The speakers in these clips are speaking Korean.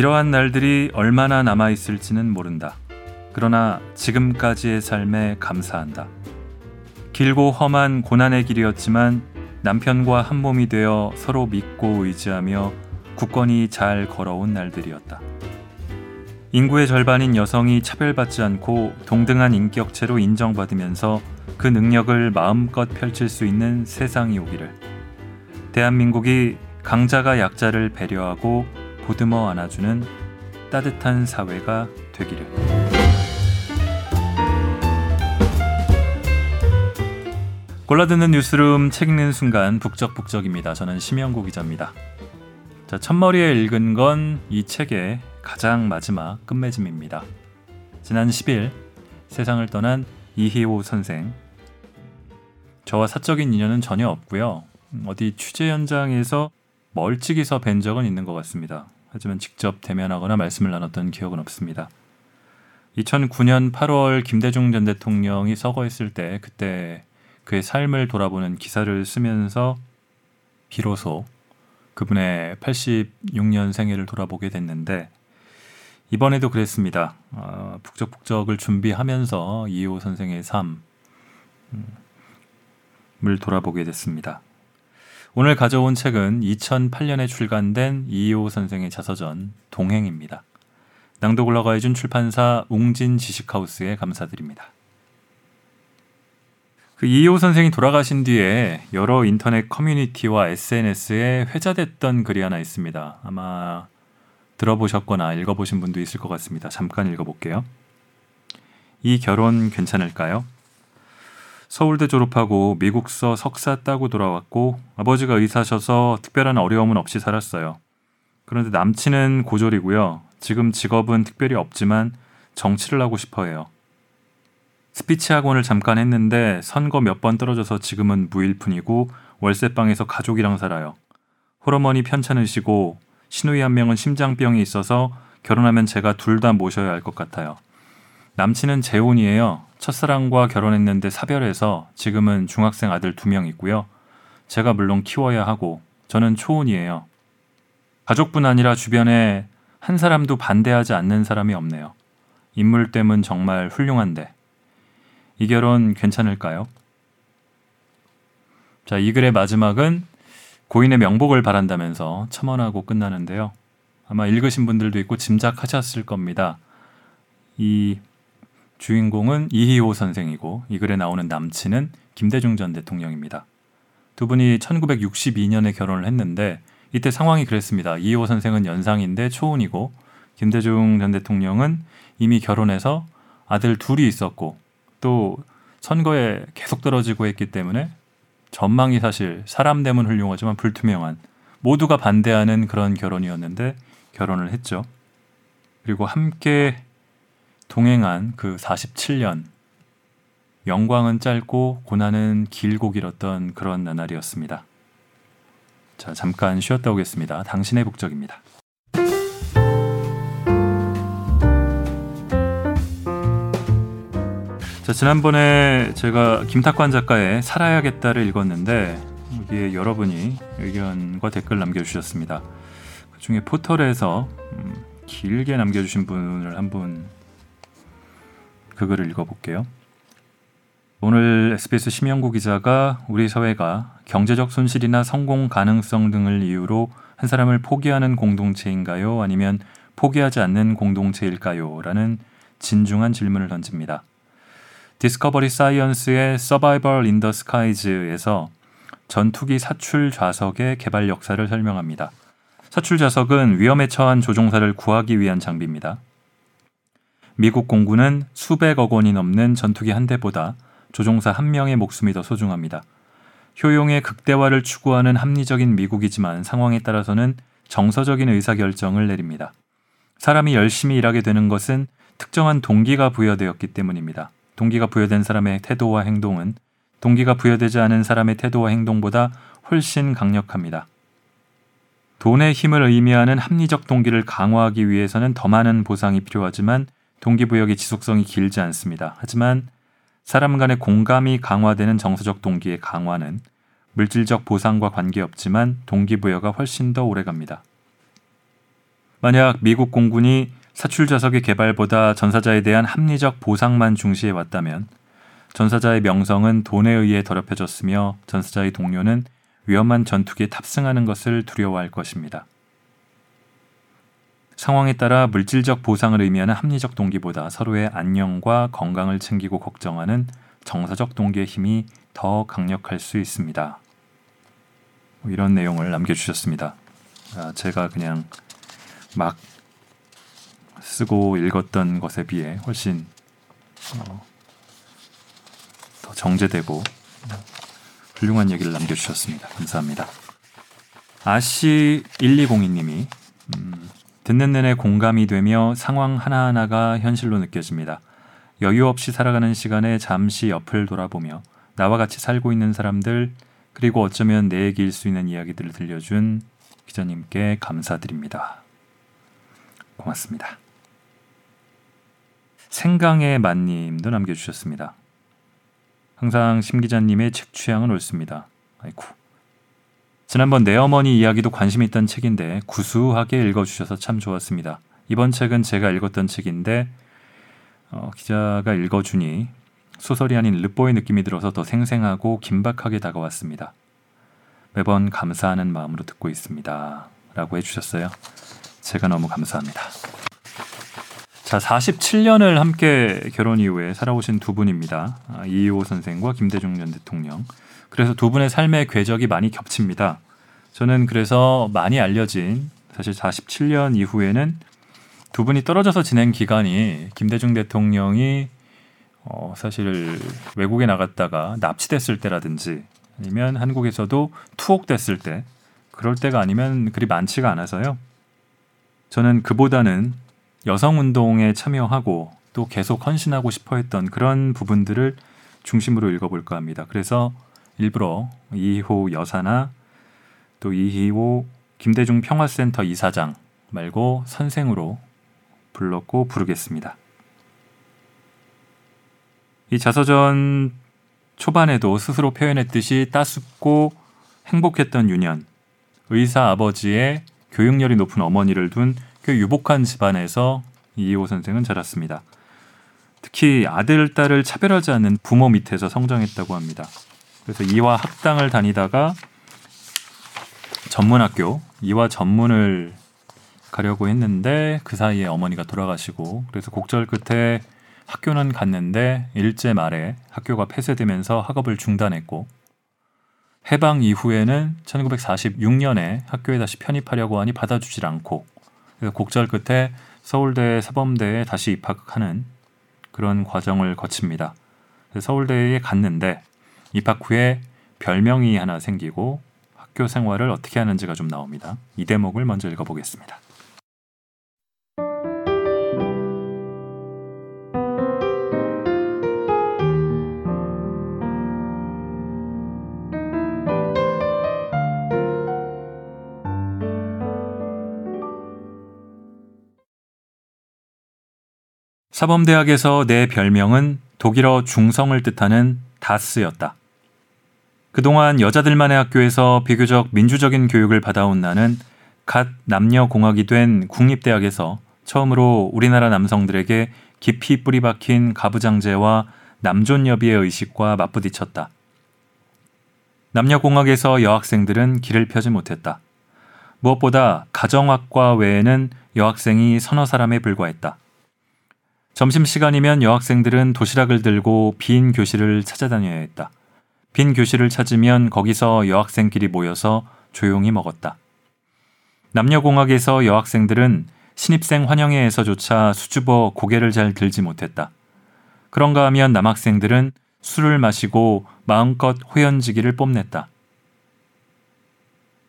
이러한 날들이 얼마나 남아 있을지는 모른다. 그러나 지금까지의 삶에 감사한다. 길고 험한 고난의 길이었지만 남편과 한 몸이 되어 서로 믿고 의지하며 굳건히 잘 걸어온 날들이었다. 인구의 절반인 여성이 차별받지 않고 동등한 인격체로 인정받으면서 그 능력을 마음껏 펼칠 수 있는 세상이 오기를. 대한민국이 강자가 약자를 배려하고 보듬어 안아주는 따뜻한 사회가 되기를. 골라듣는 뉴스룸 책 읽는 순간 북적북적입니다. 저는 심영구 기자입니다. 자, 첫머리에 읽은 건 이 책의 가장 마지막 끝맺음입니다. 지난 10일 세상을 떠난 이희호 선생. 저와 사적인 인연은 전혀 없고요. 어디 취재 현장에서 멀찍이서 뵌 적은 있는 것 같습니다. 하지만 직접 대면하거나 말씀을 나눴던 기억은 없습니다. 2009년 8월 김대중 전 대통령이 서거 했을 때 그때 그의 삶을 돌아보는 기사를 쓰면서 비로소 그분의 86년 생애를 돌아보게 됐는데 이번에도 그랬습니다. 어, 북적북적을 준비하면서 이호 선생의 삶을 돌아보게 됐습니다. 오늘 가져온 책은 2008년에 출간된 이호 선생의 자서전 동행입니다. 낭독을 허가해준 출판사 웅진 지식하우스에 감사드립니다. 그 이호 선생이 돌아가신 뒤에 여러 인터넷 커뮤니티와 SNS에 회자됐던 글이 하나 있습니다. 아마 들어보셨거나 읽어보신 분도 있을 것 같습니다. 잠깐 읽어볼게요. 이 결혼 괜찮을까요? 서울대 졸업하고 미국서 석사 따고 돌아왔고 아버지가 의사셔서 특별한 어려움은 없이 살았어요. 그런데 남친은 고졸이고요. 지금 직업은 특별히 없지만 정치를 하고 싶어 해요. 스피치 학원을 잠깐 했는데 선거 몇 번 떨어져서 지금은 무일푼이고 월세방에서 가족이랑 살아요. 홀어머니 편찮으시고 신우이 한 명은 심장병이 있어서 결혼하면 제가 둘 다 모셔야 할 것 같아요. 남친은 재혼이에요. 첫사랑과 결혼했는데 사별해서 지금은 중학생 아들 두 명 있고요. 제가 물론 키워야 하고 저는 초혼이에요. 가족뿐 아니라 주변에 한 사람도 반대하지 않는 사람이 없네요. 인물됨은 정말 훌륭한데 이 결혼 괜찮을까요? 자, 이 글의 마지막은 고인의 명복을 바란다면서 첨언하고 끝나는데요. 아마 읽으신 분들도 있고 짐작하셨을 겁니다. 이 주인공은 이희호 선생이고 이 글에 나오는 남친은 김대중 전 대통령입니다. 두 분이 1962년에 결혼을 했는데 이때 상황이 그랬습니다. 이희호 선생은 연상인데 초혼이고 김대중 전 대통령은 이미 결혼해서 아들 둘이 있었고 또 선거에 계속 떨어지고 했기 때문에 전망이 사실 사람 되면 훌륭하지만 불투명한 모두가 반대하는 그런 결혼이었는데 결혼을 했죠. 그리고 함께 동행한 그 47년 영광은 짧고 고난은 길고 길었던 그런 나날이었습니다. 자, 잠깐 쉬었다 오겠습니다. 당신의 북적입니다. 자, 지난번에 제가 김탁관 작가의 살아야겠다를 읽었는데 여기에 여러분이 의견과 댓글 남겨주셨습니다. 그 중에 포털에서 음, 길게 남겨주신 분을 한분 그 글을 읽어볼게요. 오늘 SBS 심영구 기자가 우리 사회가 경제적 손실이나 성공 가능성 등을 이유로 한 사람을 포기하는 공동체인가요? 아니면 포기하지 않는 공동체일까요? 라는 진중한 질문을 던집니다. 디스커버리 사이언스의 in the Skies에서 전투기 사출 좌석의 개발 역사를 설명합니다. 사출 좌석은 위험에 처한 조종사를 구하기 위한 장비입니다. 미국 공군은 수백억 원이 넘는 전투기 한 대보다 조종사 한 명의 목숨이 더 소중합니다. 효용의 극대화를 추구하는 합리적인 미국이지만 상황에 따라서는 정서적인 의사결정을 내립니다. 사람이 열심히 일하게 되는 것은 특정한 동기가 부여되었기 때문입니다. 동기가 부여된 사람의 태도와 행동은 동기가 부여되지 않은 사람의 태도와 행동보다 훨씬 강력합니다. 돈의 힘을 의미하는 합리적 동기를 강화하기 위해서는 더 많은 보상이 필요하지만 동기부여의 지속성이 길지 않습니다. 하지만 사람 간의 공감이 강화되는 정서적 동기의 강화는 물질적 보상과 관계없지만 동기부여가 훨씬 더 오래 갑니다. 만약 미국 공군이 사출 자석의 개발보다 전사자에 대한 합리적 보상만 중시해 왔다면 전사자의 명성은 돈에 의해 더럽혀졌으며 전사자의 동료는 위험한 전투기에 탑승하는 것을 두려워할 것입니다. 상황에 따라 물질적 보상을 의미하는 합리적 동기보다 서로의 안녕과 건강을 챙기고 걱정하는 정서적 동기의 힘이 더 강력할 수 있습니다. 뭐 이런 내용을 남겨주셨습니다. 아, 제가 그냥 막 쓰고 읽었던 것에 비해 훨씬 어, 더 정제되고 훌륭한 얘기를 남겨주셨습니다. 감사합니다. 아씨 1202님이 음, 듣는 내내 공감이 되며 상황 하나하나가 현실로 느껴집니다. 여유 없이 살아가는 시간에 잠시 옆을 돌아보며 나와 같이 살고 있는 사람들 그리고 어쩌면 내 얘기일 수 있는 이야기들을 들려준 기자님께 감사드립니다. 고맙습니다. 생강의 만님도 남겨주셨습니다. 항상 심 기자님의 책 취향은 옳습니다. 아이쿠. 지난번 내 어머니 이야기도 관심 있던 책인데 구수하게 읽어주셔서 참 좋았습니다. 이번 책은 제가 읽었던 책인데 어, 기자가 읽어주니 소설이 아닌 르뽀의 느낌이 들어서 더 생생하고 긴박하게 다가왔습니다. 매번 감사하는 마음으로 듣고 있습니다. 라고 해주셨어요. 제가 너무 감사합니다. 자, 47년을 함께 결혼 이후에 살아오신 두 분입니다. 아, 이희호 선생과 김대중 전 대통령. 그래서 두 분의 삶의 궤적이 많이 겹칩니다. 저는 그래서 많이 알려진 사실 47년 이후에는 두 분이 떨어져서 지낸 기간이 김대중 대통령이 어, 사실 외국에 나갔다가 납치됐을 때라든지 아니면 한국에서도 투옥됐을 때 그럴 때가 아니면 그리 많지가 않아서요. 저는 그보다는 여성 운동에 참여하고 또 계속 헌신하고 싶어 했던 그런 부분들을 중심으로 읽어볼까 합니다. 그래서 일부러 이호 여사나 또 이호 김대중 평화센터 이사장 말고 선생으로 불렀고 부르겠습니다. 이 자서전 초반에도 스스로 표현했듯이 따숩고 행복했던 유년, 의사 아버지의 교육열이 높은 어머니를 둔그 유복한 집안에서 이희호 선생은 자랐습니다. 특히 아들, 딸을 차별하지 않는 부모 밑에서 성장했다고 합니다. 그래서 이화 학당을 다니다가 전문학교, 이화 전문을 가려고 했는데 그 사이에 어머니가 돌아가시고 그래서 곡절 끝에 학교는 갔는데 일제 말에 학교가 폐쇄되면서 학업을 중단했고 해방 이후에는 1946년에 학교에 다시 편입하려고 하니 받아주질 않고 그래서 곡절 끝에 서울대 사범대에 다시 입학하는 그런 과정을 거칩니다. 서울대에 갔는데 입학 후에 별명이 하나 생기고 학교 생활을 어떻게 하는지가 좀 나옵니다. 이 대목을 먼저 읽어보겠습니다. 사범대학에서 내 별명은 독일어 중성을 뜻하는 다스였다. 그동안 여자들만의 학교에서 비교적 민주적인 교육을 받아온 나는 갓 남녀공학이 된 국립대학에서 처음으로 우리나라 남성들에게 깊이 뿌리 박힌 가부장제와 남존여비의 의식과 맞부딪혔다. 남녀공학에서 여학생들은 길을 펴지 못했다. 무엇보다 가정학과 외에는 여학생이 서너 사람에 불과했다. 점심시간이면 여학생들은 도시락을 들고 빈 교실을 찾아다녀야 했다. 빈 교실을 찾으면 거기서 여학생끼리 모여서 조용히 먹었다. 남녀공학에서 여학생들은 신입생 환영회에서조차 수줍어 고개를 잘 들지 못했다. 그런가 하면 남학생들은 술을 마시고 마음껏 호연지기를 뽐냈다.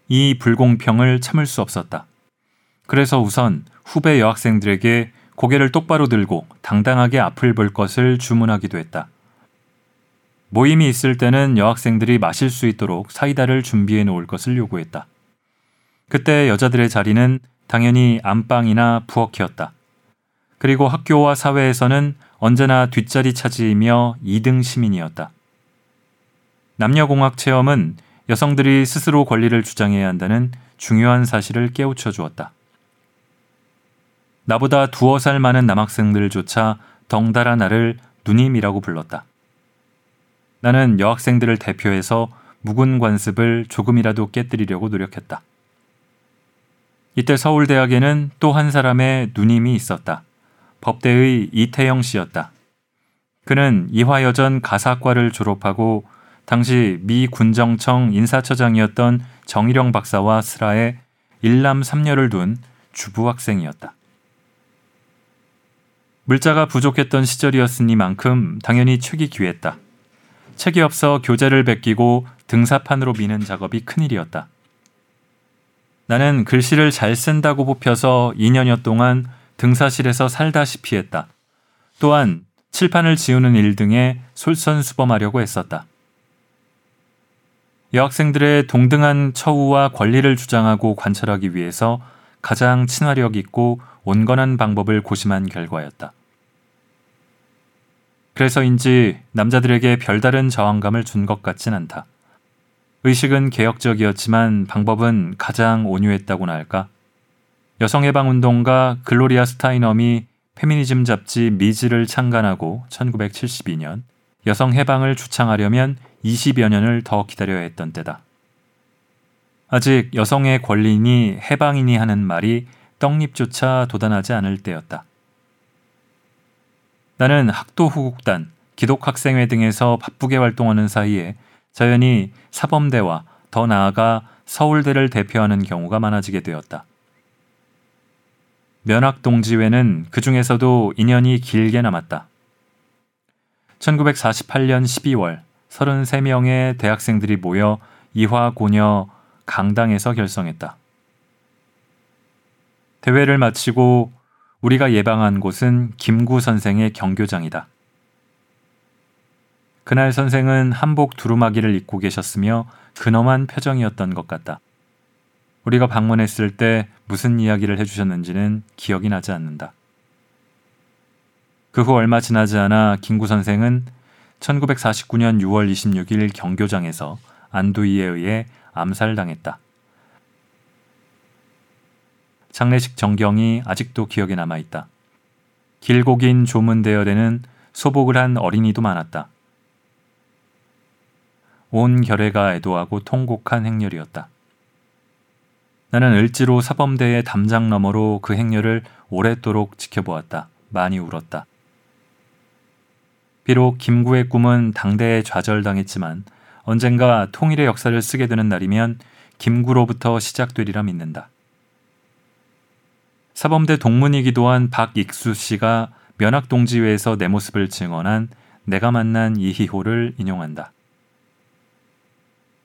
이 불공평을 참을 수 없었다. 그래서 우선 후배 여학생들에게 고개를 똑바로 들고 당당하게 앞을 볼 것을 주문하기도 했다. 모임이 있을 때는 여학생들이 마실 수 있도록 사이다를 준비해 놓을 것을 요구했다. 그때 여자들의 자리는 당연히 안방이나 부엌이었다. 그리고 학교와 사회에서는 언제나 뒷자리 차지이며 2등 시민이었다. 남녀공학 체험은 여성들이 스스로 권리를 주장해야 한다는 중요한 사실을 깨우쳐 주었다. 나보다 두어 살 많은 남학생들조차 덩달아 나를 누님이라고 불렀다. 나는 여학생들을 대표해서 묵은 관습을 조금이라도 깨뜨리려고 노력했다. 이때 서울대학에는 또 한 사람의 누님이 있었다. 법대의 이태영 씨였다. 그는 이화여전 가사과를 졸업하고 당시 미 군정청 인사처장이었던 정일영 박사와 슬하에 일남 삼녀를 둔 주부 학생이었다. 물자가 부족했던 시절이었으니만큼 당연히 책이 귀했다. 책이 없어 교재를 베끼고 등사판으로 미는 작업이 큰일이었다. 나는 글씨를 잘 쓴다고 뽑혀서 2년여 동안 등사실에서 살다시피 했다. 또한 칠판을 지우는 일 등에 솔선수범하려고 했었다. 여학생들의 동등한 처우와 권리를 주장하고 관철하기 위해서 가장 친화력 있고 온건한 방법을 고심한 결과였다. 그래서인지 남자들에게 별다른 저항감을 준 것 같진 않다. 의식은 개혁적이었지만 방법은 가장 온유했다고나 할까? 여성해방운동가 글로리아 스타이넘이 페미니즘 잡지 미즈를 창간하고 1972년 여성해방을 주창하려면 20여 년을 더 기다려야 했던 때다. 아직 여성의 권리니 해방이니 하는 말이 떡잎조차 돋아나지 않을 때였다. 나는 학도 후국단, 기독학생회 등에서 바쁘게 활동하는 사이에 자연히 사범대와 더 나아가 서울대를 대표하는 경우가 많아지게 되었다. 면학동지회는 그 중에서도 인연이 길게 남았다. 1948년 12월 33명의 대학생들이 모여 이화 고녀 강당에서 결성했다. 대회를 마치고 우리가 예방한 곳은 김구 선생의 경교장이다. 그날 선생은 한복 두루마기를 입고 계셨으며 근엄한 표정이었던 것 같다. 우리가 방문했을 때 무슨 이야기를 해주셨는지는 기억이 나지 않는다. 그 후 얼마 지나지 않아 김구 선생은 1949년 6월 26일 경교장에서 안두이에 의해 암살당했다. 장례식 정경이 아직도 기억에 남아 있다. 길고 긴 조문 대열에는 소복을 한 어린이도 많았다. 온 결회가 애도하고 통곡한 행렬이었다. 나는 을지로 사범대의 담장 너머로 그 행렬을 오랫도록 지켜보았다. 많이 울었다. 비록 김구의 꿈은 당대에 좌절당했지만 언젠가 통일의 역사를 쓰게 되는 날이면 김구로부터 시작되리라 믿는다. 사범대 동문이기도 한 박익수 씨가 면학동지회에서 내 모습을 증언한 내가 만난 이희호를 인용한다.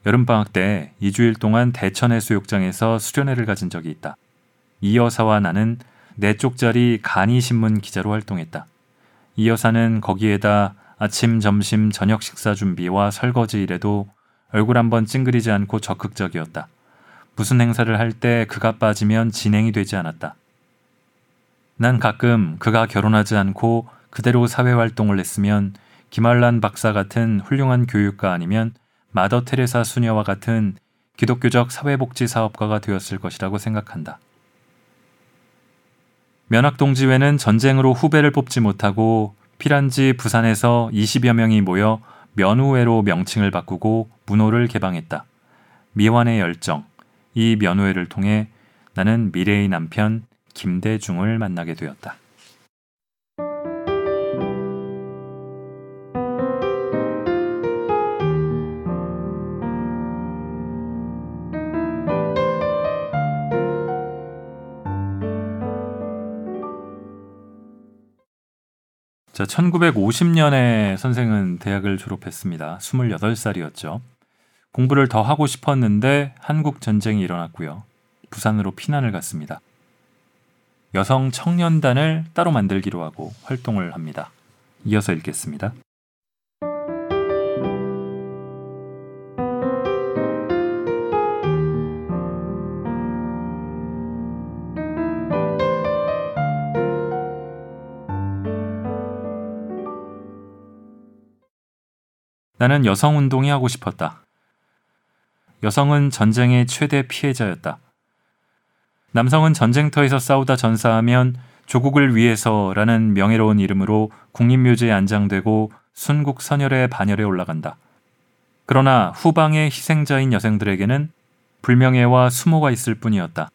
여름방학 때 2주일 동안 대천 해수욕장에서 수련회를 가진 적이 있다. 이 여사와 나는 내 쪽짜리 간이신문 기자로 활동했다. 이 여사는 거기에다 아침, 점심, 저녁 식사 준비와 설거지 일에도 얼굴 한번 찡그리지 않고 적극적이었다. 무슨 행사를 할 때 그가 빠지면 진행이 되지 않았다. 난 가끔 그가 결혼하지 않고 그대로 사회활동을 했으면 김알란 박사 같은 훌륭한 교육가 아니면 마더 테레사 수녀와 같은 기독교적 사회복지 사업가가 되었을 것이라고 생각한다. 면학동지회는 전쟁으로 후배를 뽑지 못하고 피란지 부산에서 20여 명이 모여 면우회로 명칭을 바꾸고 문호를 개방했다. 미완의 열정, 이 면우회를 통해 나는 미래의 남편 김대중을 만나게 되었다. 자, 1950년에 선생은 대학을 졸업했습니다. 28살이었죠. 공부를 더 하고 싶었는데 한국 전쟁이 일어났고요. 부산으로 피난을 갔습니다. 여성 청년단을 따로 만들기로 하고 활동을 합니다. 이어서 읽겠습니다. 나는 여성 운동이 하고 싶었다. 여성은 전쟁의 최대 피해자였다. 남성은 전쟁터에서 싸우다 전사하면 조국을 위해서라는 명예로운 이름으로 국립묘지에 안장되고 순국 선열의 반열에 올라간다. 그러나 후방의 희생자인 여성들에게는 불명예와 수모가 있을 뿐이었다.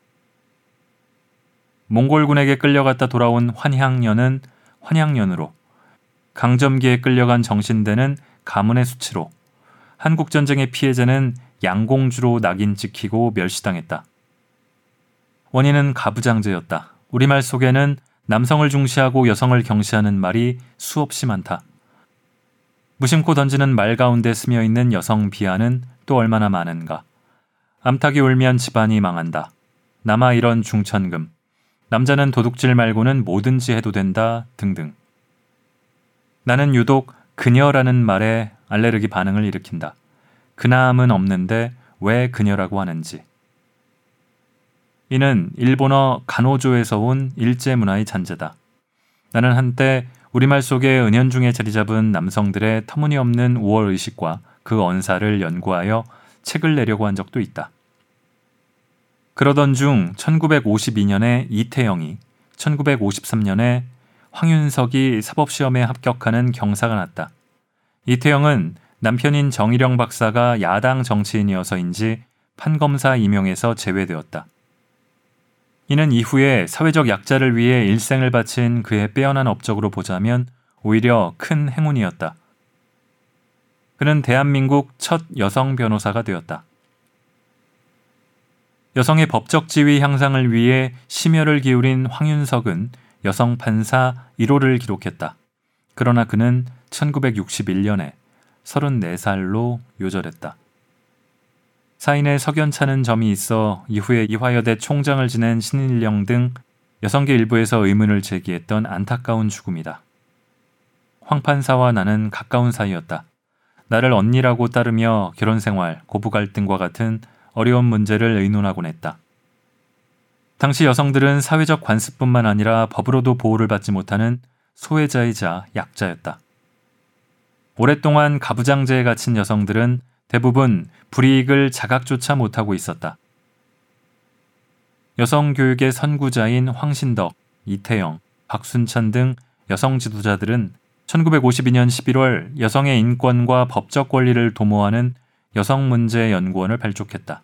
몽골군에게 끌려갔다 돌아온 환향년은 환향년으로, 강점기에 끌려간 정신대는 가문의 수치로, 한국전쟁의 피해자는 양공주로 낙인 찍히고 멸시당했다. 원인은 가부장제였다. 우리말 속에는 남성을 중시하고 여성을 경시하는 말이 수없이 많다. 무심코 던지는 말 가운데 스며 있는 여성 비하는 또 얼마나 많은가. 암탉이 울면 집안이 망한다. 남아 이런 중천금. 남자는 도둑질 말고는 뭐든지 해도 된다 등등. 나는 유독 그녀라는 말에 알레르기 반응을 일으킨다. 그남은 없는데 왜 그녀라고 하는지. 이는 일본어 간호조에서 온 일제 문화의 잔재다. 나는 한때 우리말 속에 은연중에 자리 잡은 남성들의 터무니없는 우월 의식과 그 언사를 연구하여 책을 내려고 한 적도 있다. 그러던 중 1952년에 이태영이 1953년에 황윤석이 사법시험에 합격하는 경사가 났다. 이태영은 남편인 정일영 박사가 야당 정치인이어서인지 판검사 임용에서 제외되었다. 이는 이후에 사회적 약자를 위해 일생을 바친 그의 빼어난 업적으로 보자면 오히려 큰 행운이었다. 그는 대한민국 첫 여성 변호사가 되었다. 여성의 법적 지위 향상을 위해 심혈을 기울인 황윤석은 여성 판사 1호를 기록했다. 그러나 그는 1961년에 34살로 요절했다. 사인의 석연찮은 점이 있어 이후에 이화여대 총장을 지낸 신일령 등 여성계 일부에서 의문을 제기했던 안타까운 죽음이다. 황 판사와 나는 가까운 사이였다. 나를 언니라고 따르며 결혼 생활, 고부 갈등과 같은 어려운 문제를 의논하곤 했다. 당시 여성들은 사회적 관습뿐만 아니라 법으로도 보호를 받지 못하는 소외자이자 약자였다. 오랫동안 가부장제에 갇힌 여성들은 대부분 불이익을 자각조차 못하고 있었다. 여성 교육의 선구자인 황신덕, 이태영, 박순찬 등 여성 지도자들은 1952년 11월 여성의 인권과 법적 권리를 도모하는 여성문제연구원을 발족했다.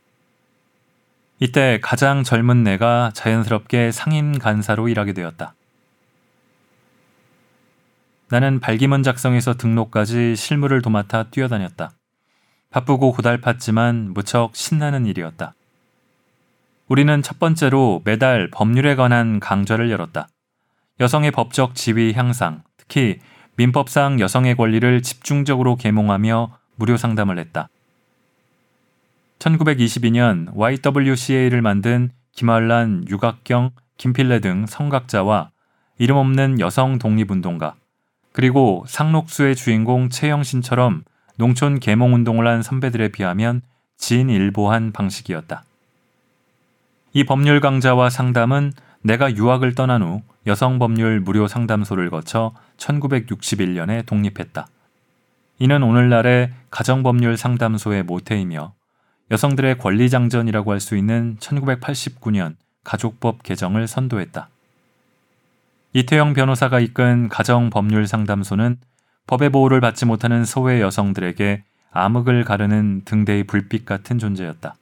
이때 가장 젊은 내가 자연스럽게 상임 간사로 일하게 되었다. 나는 발기문 작성에서 등록까지 실무를 도맡아 뛰어다녔다. 바쁘고 고달팠지만 무척 신나는 일이었다. 우리는 첫 번째로 매달 법률에 관한 강좌를 열었다. 여성의 법적 지위 향상, 특히 민법상 여성의 권리를 집중적으로 계몽하며 무료 상담을 했다. 1922년 YWCA를 만든 김한란, 유각경, 김필래 등 성각자와 이름 없는 여성 독립운동가, 그리고 상록수의 주인공 최영신처럼 농촌 계몽 운동을 한 선배들에 비하면 진일보한 방식이었다. 이 법률 강좌와 상담은 내가 유학을 떠난 후 여성 법률 무료 상담소를 거쳐 1961년에 독립했다. 이는 오늘날의 가정법률 상담소의 모태이며 여성들의 권리장전이라고 할 수 있는 1989년 가족법 개정을 선도했다. 이태영 변호사가 이끈 가정법률 상담소는 법의 보호를 받지 못하는 소외 여성들에게 암흑을 가르는 등대의 불빛 같은 존재였다.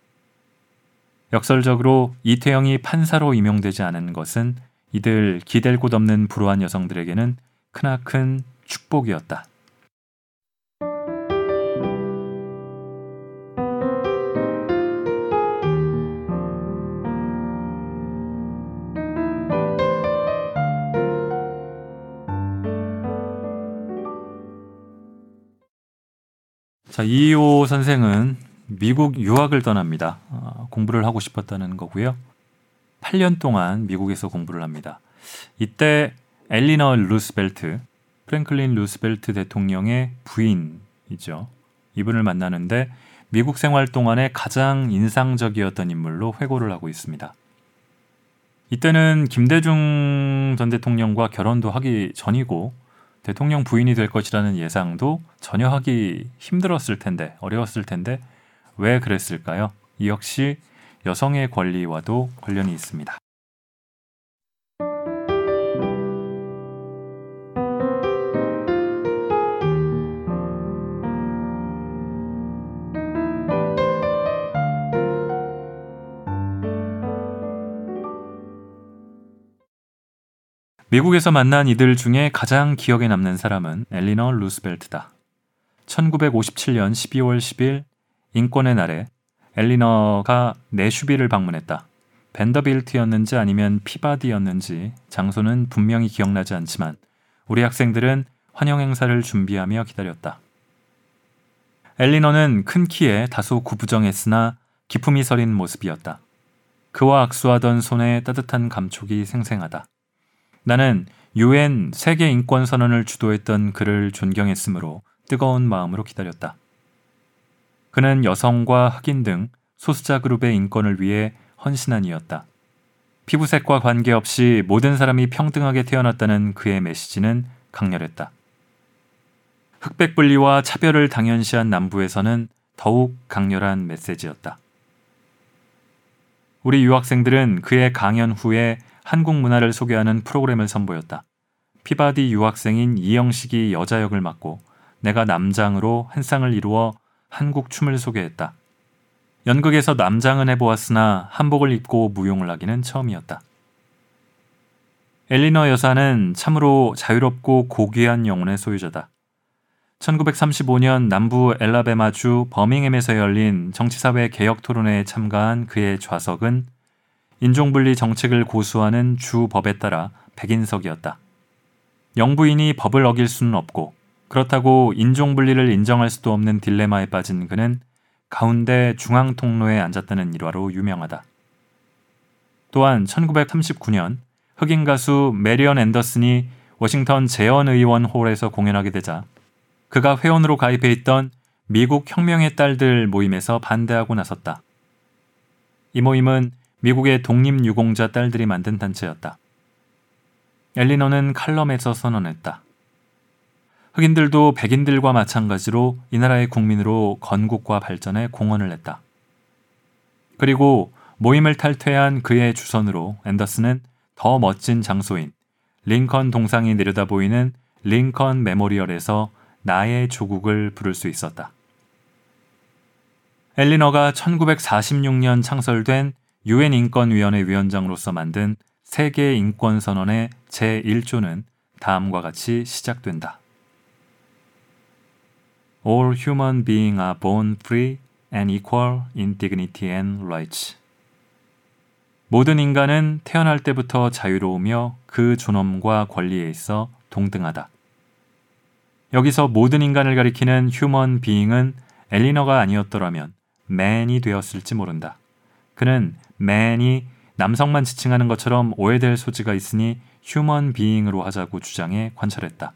역설적으로 이태영이 판사로 임용되지 않은 것은 이들 기댈 곳 없는 불우한 여성들에게는 크나큰 축복이었다. 자, 이호 선생은 미국 유학을 떠납니다. 어, 공부를 하고 싶었다는 거고요. 8년 동안 미국에서 공부를 합니다. 이때 엘리너 루스벨트, 프랭클린 루스벨트 대통령의 부인이죠. 이분을 만나는데 미국 생활 동안에 가장 인상적이었던 인물로 회고를 하고 있습니다. 이때는 김대중 전 대통령과 결혼도 하기 전이고 대통령 부인이 될 것이라는 예상도 전혀 하기 힘들었을 텐데 어려웠을 텐데 왜 그랬을까요? 이 역시 여성의 권리와도 관련이 있습니다. 미국에서 만난 이들 중에 가장 기억에 남는 사람은 엘리너 루스벨트다. 1957년 12월 10일 인권의 날에 엘리너가 내슈비를 방문했다. 벤더빌트였는지 아니면 피바디였는지 장소는 분명히 기억나지 않지만 우리 학생들은 환영 행사를 준비하며 기다렸다. 엘리너는 큰 키에 다소 구부정했으나 기품이 서린 모습이었다. 그와 악수하던 손에 따뜻한 감촉이 생생하다. 나는 유엔 세계 인권 선언을 주도했던 그를 존경했으므로 뜨거운 마음으로 기다렸다. 그는 여성과 흑인 등 소수자 그룹의 인권을 위해 헌신한 이였다. 피부색과 관계없이 모든 사람이 평등하게 태어났다는 그의 메시지는 강렬했다. 흑백 분리와 차별을 당연시한 남부에서는 더욱 강렬한 메시지였다. 우리 유학생들은 그의 강연 후에 한국 문화를 소개하는 프로그램을 선보였다. 피바디 유학생인 이영식이 여자 역을 맡고 내가 남장으로 한 쌍을 이루어 한국 춤을 소개했다. 연극에서 남장은 해보았으나 한복을 입고 무용을 하기는 처음이었다. 엘리너 여사는 참으로 자유롭고 고귀한 영혼의 소유자다. 1935년 남부 앨라배마주 버밍햄에서 열린 정치사회 개혁 토론회에 참가한 그의 좌석은 인종분리 정책을 고수하는 주 법에 따라 백인석이었다. 영부인이 법을 어길 수는 없고 그렇다고 인종분리를 인정할 수도 없는 딜레마에 빠진 그는 가운데 중앙 통로에 앉았다는 일화로 유명하다. 또한 1939년 흑인 가수 메리언 앤더슨이 워싱턴 재헌 의원 홀에서 공연하게 되자 그가 회원으로 가입해 있던 미국 혁명의 딸들 모임에서 반대하고 나섰다. 이 모임은 미국의 독립유공자 딸들이 만든 단체였다. 엘리너는 칼럼에서 선언했다. 흑인들도 백인들과 마찬가지로 이 나라의 국민으로 건국과 발전에 공헌을 했다. 그리고 모임을 탈퇴한 그의 주선으로 앤더슨은 더 멋진 장소인 링컨 동상이 내려다 보이는 링컨 메모리얼에서 나의 조국을 부를 수 있었다. 엘리너가 1946년 창설된 유엔 인권위원회 위원장으로서 만든 세계 인권 선언의 제1조는 다음과 같이 시작된다. All human beings are born free and equal in dignity and rights. 모든 인간은 태어날 때부터 자유로우며 그 존엄과 권리에 있어 동등하다. 여기서 모든 인간을 가리키는 human being은 엘리너가 아니었더라면 man이 되었을지 모른다. 그는 man이 남성만 지칭하는 것처럼 오해될 소지가 있으니 human being으로 하자고 주장해 관철했다.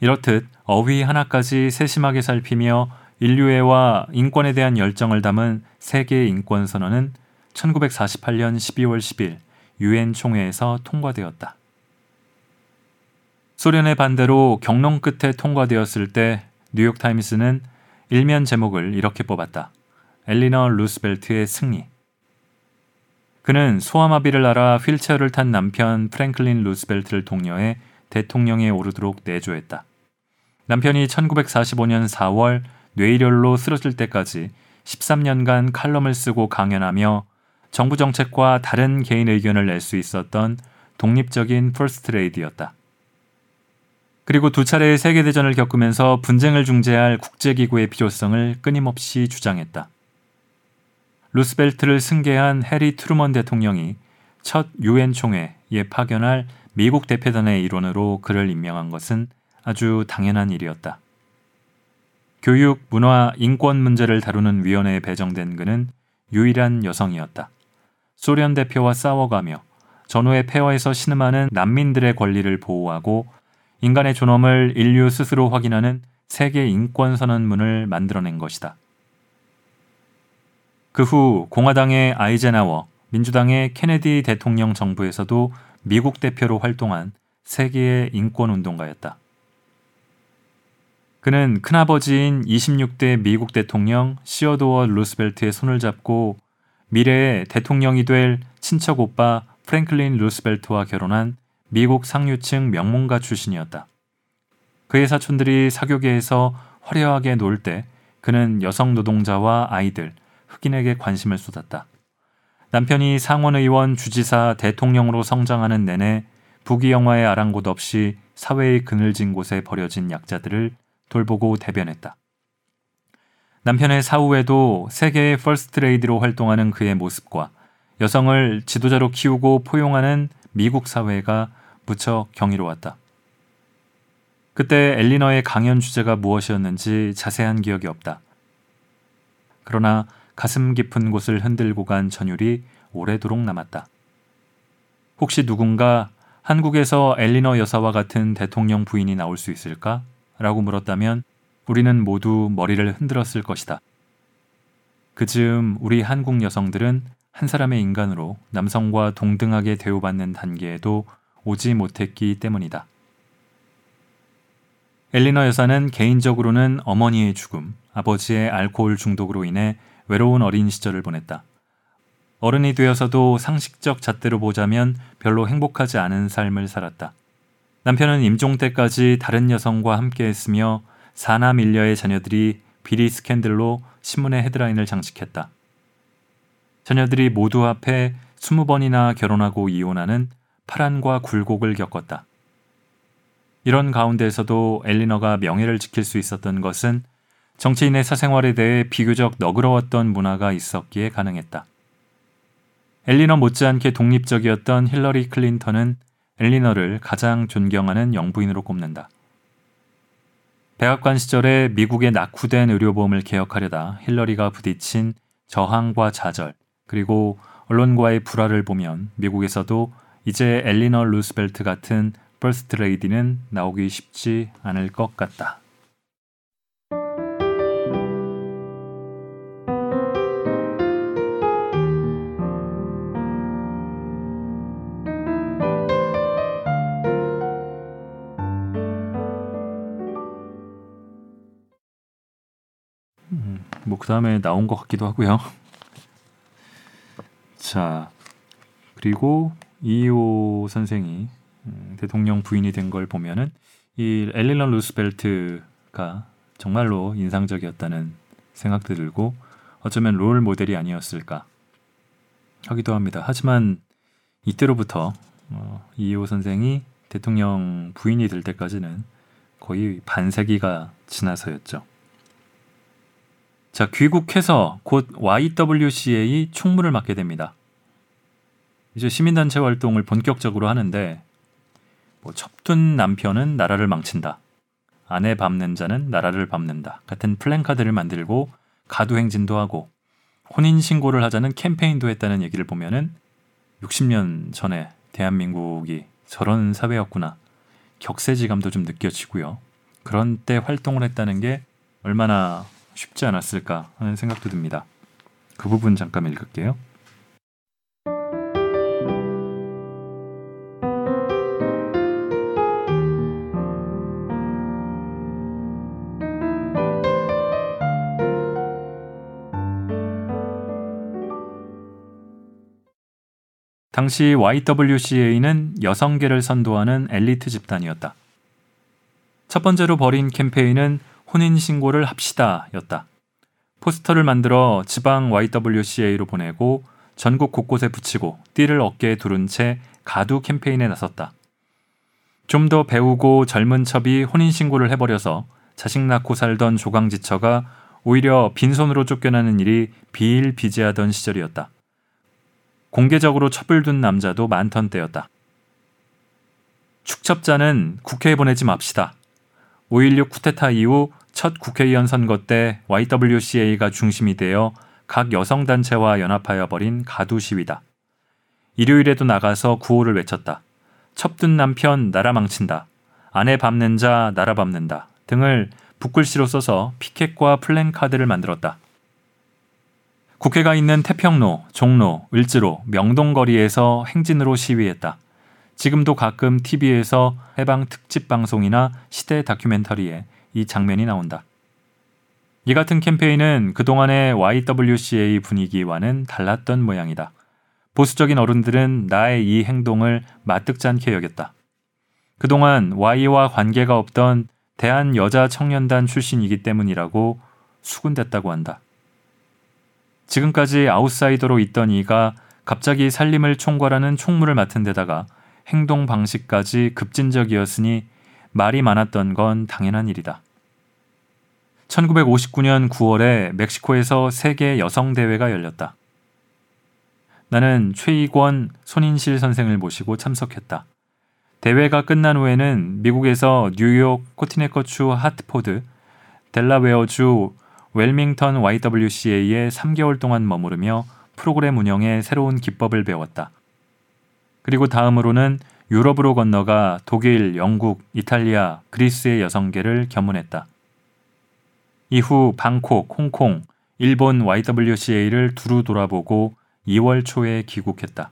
이렇듯 어휘 하나까지 세심하게 살피며 인류애와 인권에 대한 열정을 담은 세계 인권 선언은 1948년 12월 10일 유엔 총회에서 통과되었다. 소련의 반대로 격론 끝에 통과되었을 때 뉴욕타임스는 일면 제목을 이렇게 뽑았다. 엘리너 루스벨트의 승리. 그는 소아마비를 앓아 휠체어를 탄 남편 프랭클린 루스벨트를 독려해 대통령에 오르도록 내조했다. 남편이 1945년 4월 뇌일혈로 쓰러질 때까지 13년간 칼럼을 쓰고 강연하며 정부 정책과 다른 개인 의견을 낼 수 있었던 독립적인 퍼스트 레이디였다. 그리고 두 차례의 세계대전을 겪으면서 분쟁을 중재할 국제기구의 필요성을 끊임없이 주장했다. 루스벨트를 승계한 해리 트루먼 대통령이 첫 유엔 총회에 파견할 미국 대표단의 일원으로 그를 임명한 것은 아주 당연한 일이었다. 교육, 문화, 인권 문제를 다루는 위원회에 배정된 그는 유일한 여성이었다. 소련 대표와 싸워가며 전후의 폐허에서 신음하는 난민들의 권리를 보호하고 인간의 존엄을 인류 스스로 확인하는 세계 인권 선언문을 만들어낸 것이다. 그 후 공화당의 아이젠하워, 민주당의 케네디 대통령 정부에서도 미국 대표로 활동한 세계의 인권 운동가였다. 그는 큰아버지인 26대 미국 대통령 시어도어 루스벨트의 손을 잡고 미래의 대통령이 될 친척 오빠 프랭클린 루스벨트와 결혼한 미국 상류층 명문가 출신이었다. 그의 사촌들이 사교계에서 화려하게 놀 때 그는 여성 노동자와 아이들, 흑인에게 관심을 쏟았다. 남편이 상원의원, 주지사, 대통령으로 성장하는 내내 부귀 영화에 아랑곳 없이 사회의 그늘진 곳에 버려진 약자들을 돌보고 대변했다. 남편의 사후에도 세계의 퍼스트레이디로 활동하는 그의 모습과 여성을 지도자로 키우고 포용하는 미국 사회가 무척 경이로웠다. 그때 엘리너의 강연 주제가 무엇이었는지 자세한 기억이 없다. 그러나 가슴 깊은 곳을 흔들고 간 전율이 오래도록 남았다. 혹시 누군가 한국에서 엘리너 여사와 같은 대통령 부인이 나올 수 있을까? 라고 물었다면 우리는 모두 머리를 흔들었을 것이다. 그 즈음 우리 한국 여성들은 한 사람의 인간으로 남성과 동등하게 대우받는 단계에도 오지 못했기 때문이다. 엘리너 여사는 개인적으로는 어머니의 죽음, 아버지의 알코올 중독으로 인해 외로운 어린 시절을 보냈다. 어른이 되어서도 상식적 잣대로 보자면 별로 행복하지 않은 삶을 살았다. 남편은 임종 때까지 다른 여성과 함께 했으며 사남 일녀의 자녀들이 비리 스캔들로 신문의 헤드라인을 장식했다. 자녀들이 모두 앞에 20번이나 결혼하고 이혼하는 파란과 굴곡을 겪었다. 이런 가운데에서도 엘리너가 명예를 지킬 수 있었던 것은 정치인의 사생활에 대해 비교적 너그러웠던 문화가 있었기에 가능했다. 엘리너 못지않게 독립적이었던 힐러리 클린턴은 엘리너를 가장 존경하는 영부인으로 꼽는다. 백악관 시절에 미국의 낙후된 의료보험을 개혁하려다 힐러리가 부딪힌 저항과 좌절, 그리고 언론과의 불화를 보면 미국에서도 이제 엘리너 루스벨트 같은 퍼스트 레이디는 나오기 쉽지 않을 것 같다. 그 다음에 나온 것 같기도 하고요. 자 그리고 이호 선생이 음, 대통령 부인이 된 걸 보면은 이 엘리너 루스벨트가 정말로 인상적이었다는 생각도 들고 어쩌면 롤 모델이 아니었을까 하기도 합니다. 하지만 이때로부터 어, 이호 선생이 대통령 부인이 될 때까지는 거의 반세기가 지나서였죠. 자, 귀국해서 곧 YWCA 총무를 맡게 됩니다. 이제 시민단체 활동을 본격적으로 하는데 뭐 첩둔 남편은 나라를 망친다. 아내 밟는 자는 나라를 밟는다. 같은 플랜카드를 만들고 가두 행진도 하고 혼인 신고를 하자는 캠페인도 했다는 얘기를 보면은 60년 전에 대한민국이 저런 사회였구나. 격세지감도 좀 느껴지고요. 그런 때 활동을 했다는 게 얼마나 쉽지 않았을까 하는 생각도 듭니다. 그 부분 잠깐 읽을게요. 당시 YWCA는 여성계를 선도하는 엘리트 집단이었다. 첫 번째로 벌인 캠페인은 혼인신고를 합시다 였다. 포스터를 만들어 지방 YWCA로 보내고 전국 곳곳에 붙이고 띠를 어깨에 두른 채 가두 캠페인에 나섰다. 좀 더 배우고 젊은 첩이 혼인신고를 해버려서 자식 낳고 살던 조강지처가 오히려 빈손으로 쫓겨나는 일이 비일비재하던 시절이었다. 공개적으로 첩을 둔 남자도 많던 때였다. 축첩자는 국회에 보내지 맙시다. 5.16 쿠데타 이후 첫 국회의원 선거 때 YWCA가 중심이 되어 각 여성단체와 연합하여 벌인 가두 시위다. 일요일에도 나가서 구호를 외쳤다. 첩든 남편 나라 망친다. 아내 밟는 자 나라 밟는다. 등을 붓글씨로 써서 피켓과 플랜카드를 만들었다. 국회가 있는 태평로, 종로, 을지로, 명동거리에서 행진으로 시위했다. 지금도 가끔 TV에서 해방 특집 방송이나 시대 다큐멘터리에 이 장면이 나온다. 이 같은 캠페인은 그동안의 YWCA 분위기와는 달랐던 모양이다. 보수적인 어른들은 나의 이 행동을 마뜩지 않게 여겼다. 그동안 Y와 관계가 없던 대한 여자 청년단 출신이기 때문이라고 수군댔다고 한다. 지금까지 아웃사이더로 있던 이가 갑자기 살림을 총괄하는 총무를 맡은 데다가 행동 방식까지 급진적이었으니 말이 많았던 건 당연한 일이다. 1959년 9월에 멕시코에서 세계 여성 대회가 열렸다. 나는 최이권 손인실 선생을 모시고 참석했다. 대회가 끝난 후에는 미국에서 뉴욕 코티네커주 하트포드, 델라웨어주 웰밍턴 YWCA에 3개월 동안 머무르며 프로그램 운영의 새로운 기법을 배웠다. 그리고 다음으로는 유럽으로 건너가 독일, 영국, 이탈리아, 그리스의 여성계를 견문했다. 이후 방콕, 홍콩, 일본 YWCA를 두루 돌아보고 2월 초에 귀국했다.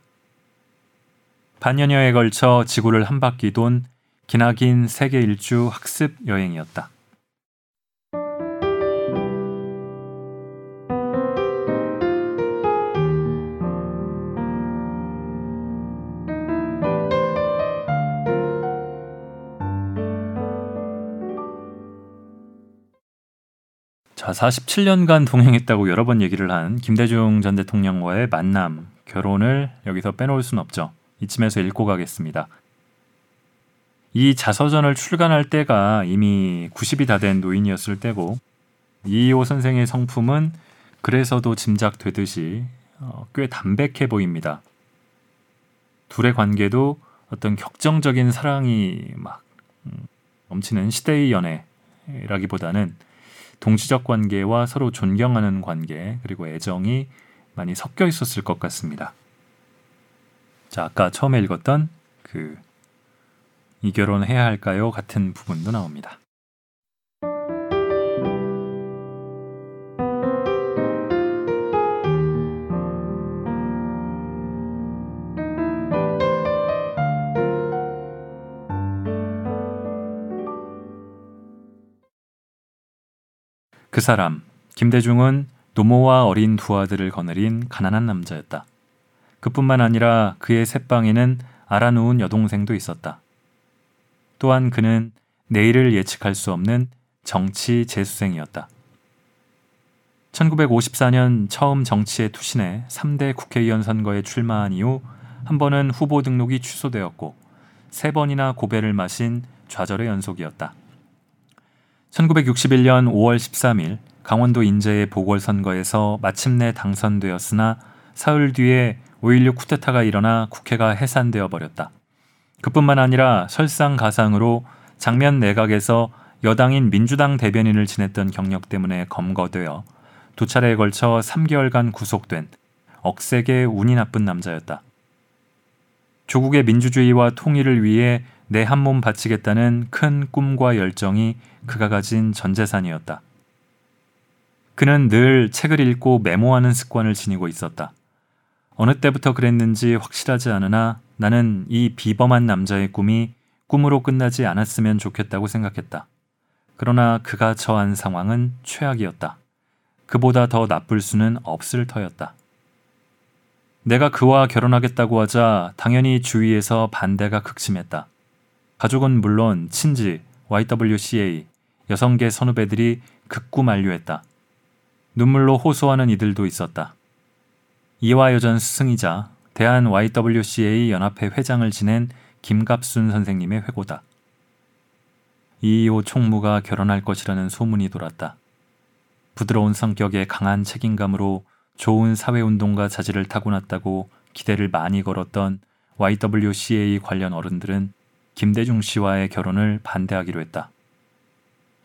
반년여에 걸쳐 지구를 한 바퀴 돈 기나긴 세계 일주 학습 여행이었다. 47년간 동행했다고 여러 번 얘기를 한 김대중 전 대통령과의 만남, 결혼을 여기서 빼놓을 순 없죠. 이쯤에서 읽고 가겠습니다. 이 자서전을 출간할 때가 이미 90이 다 된 노인이었을 때고 이호 선생의 성품은 그래서도 짐작되듯이 어, 꽤 담백해 보입니다. 둘의 관계도 어떤 격정적인 사랑이 막 음, 넘치는 시대의 연애라기보다는 동지적 관계와 서로 존경하는 관계 그리고 애정이 많이 섞여 있었을 것 같습니다. 자, 아까 처음에 읽었던 그 이 결혼 해야 할까요? 같은 부분도 나옵니다. 그 사람 김대중은 노모와 어린 두 아들을 거느린 가난한 남자였다. 그뿐만 아니라 그의 셋방에는 알아놓은 여동생도 있었다. 또한 그는 내일을 예측할 수 없는 정치 재수생이었다. 1954년 처음 정치에 투신해 3대 국회의원 선거에 출마한 이후 한 번은 후보 등록이 취소되었고 세 번이나 고배를 마신 좌절의 연속이었다. 1961년 5월 13일 강원도 인제의 보궐선거에서 마침내 당선되었으나 사흘 뒤에 5.16 쿠데타가 일어나 국회가 해산되어 버렸다. 그뿐만 아니라 설상가상으로 장면 내각에서 여당인 민주당 대변인을 지냈던 경력 때문에 검거되어 두 차례에 걸쳐 3개월간 구속된 억세게 운이 나쁜 남자였다. 조국의 민주주의와 통일을 위해 내 한 몸 바치겠다는 큰 꿈과 열정이 그가 가진 전 재산이었다. 그는 늘 책을 읽고 메모하는 습관을 지니고 있었다. 어느 때부터 그랬는지 확실하지 않으나 나는 이 비범한 남자의 꿈이 꿈으로 끝나지 않았으면 좋겠다고 생각했다. 그러나 그가 처한 상황은 최악이었다. 그보다 더 나쁠 수는 없을 터였다. 내가 그와 결혼하겠다고 하자 당연히 주위에서 반대가 극심했다. 가족은 물론 친지, YWCA, 여성계 선후배들이 극구 만류했다. 눈물로 호소하는 이들도 있었다. 이화여전 스승이자 대한 YWCA 연합회 회장을 지낸 김갑순 선생님의 회고다. 이호 총무가 결혼할 것이라는 소문이 돌았다. 부드러운 성격에 강한 책임감으로 좋은 사회운동가 자질을 타고났다고 기대를 많이 걸었던 YWCA 관련 어른들은 김대중 씨와의 결혼을 반대하기로 했다.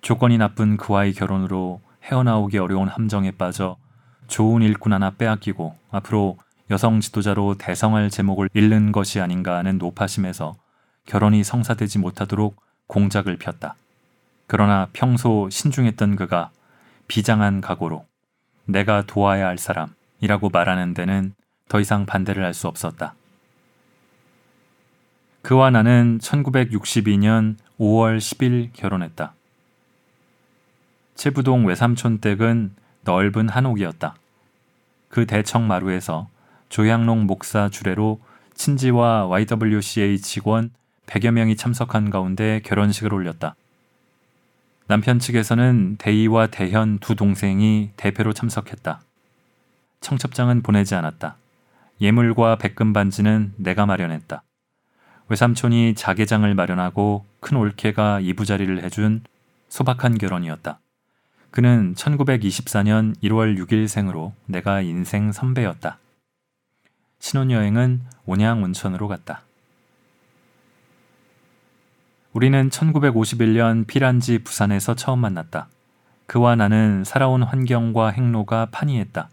조건이 나쁜 그와의 결혼으로 헤어나오기 어려운 함정에 빠져 좋은 일꾼 하나 빼앗기고 앞으로 여성 지도자로 대성할 제목을 잃는 것이 아닌가 하는 노파심에서 결혼이 성사되지 못하도록 공작을 폈다. 그러나 평소 신중했던 그가 비장한 각오로 내가 도와야 할 사람이라고 말하는 데는 더 이상 반대를 할 수 없었다. 그와 나는 1962년 5월 10일 결혼했다. 채부동 외삼촌 댁은 넓은 한옥이었다. 그 대청 마루에서 조양록 목사 주례로 친지와 YWCA 직원 100여 명이 참석한 가운데 결혼식을 올렸다. 남편 측에서는 대희와 대현 두 동생이 대표로 참석했다. 청첩장은 보내지 않았다. 예물과 백금 반지는 내가 마련했다. 외삼촌이 자개장을 마련하고 큰 올케가 이부자리를 해준 소박한 결혼이었다. 그는 1924년 1월 6일 생으로 내가 인생 선배였다. 신혼여행은 온양 온천으로 갔다. 우리는 1951년 피란지 부산에서 처음 만났다. 그와 나는 살아온 환경과 행로가 판이했다.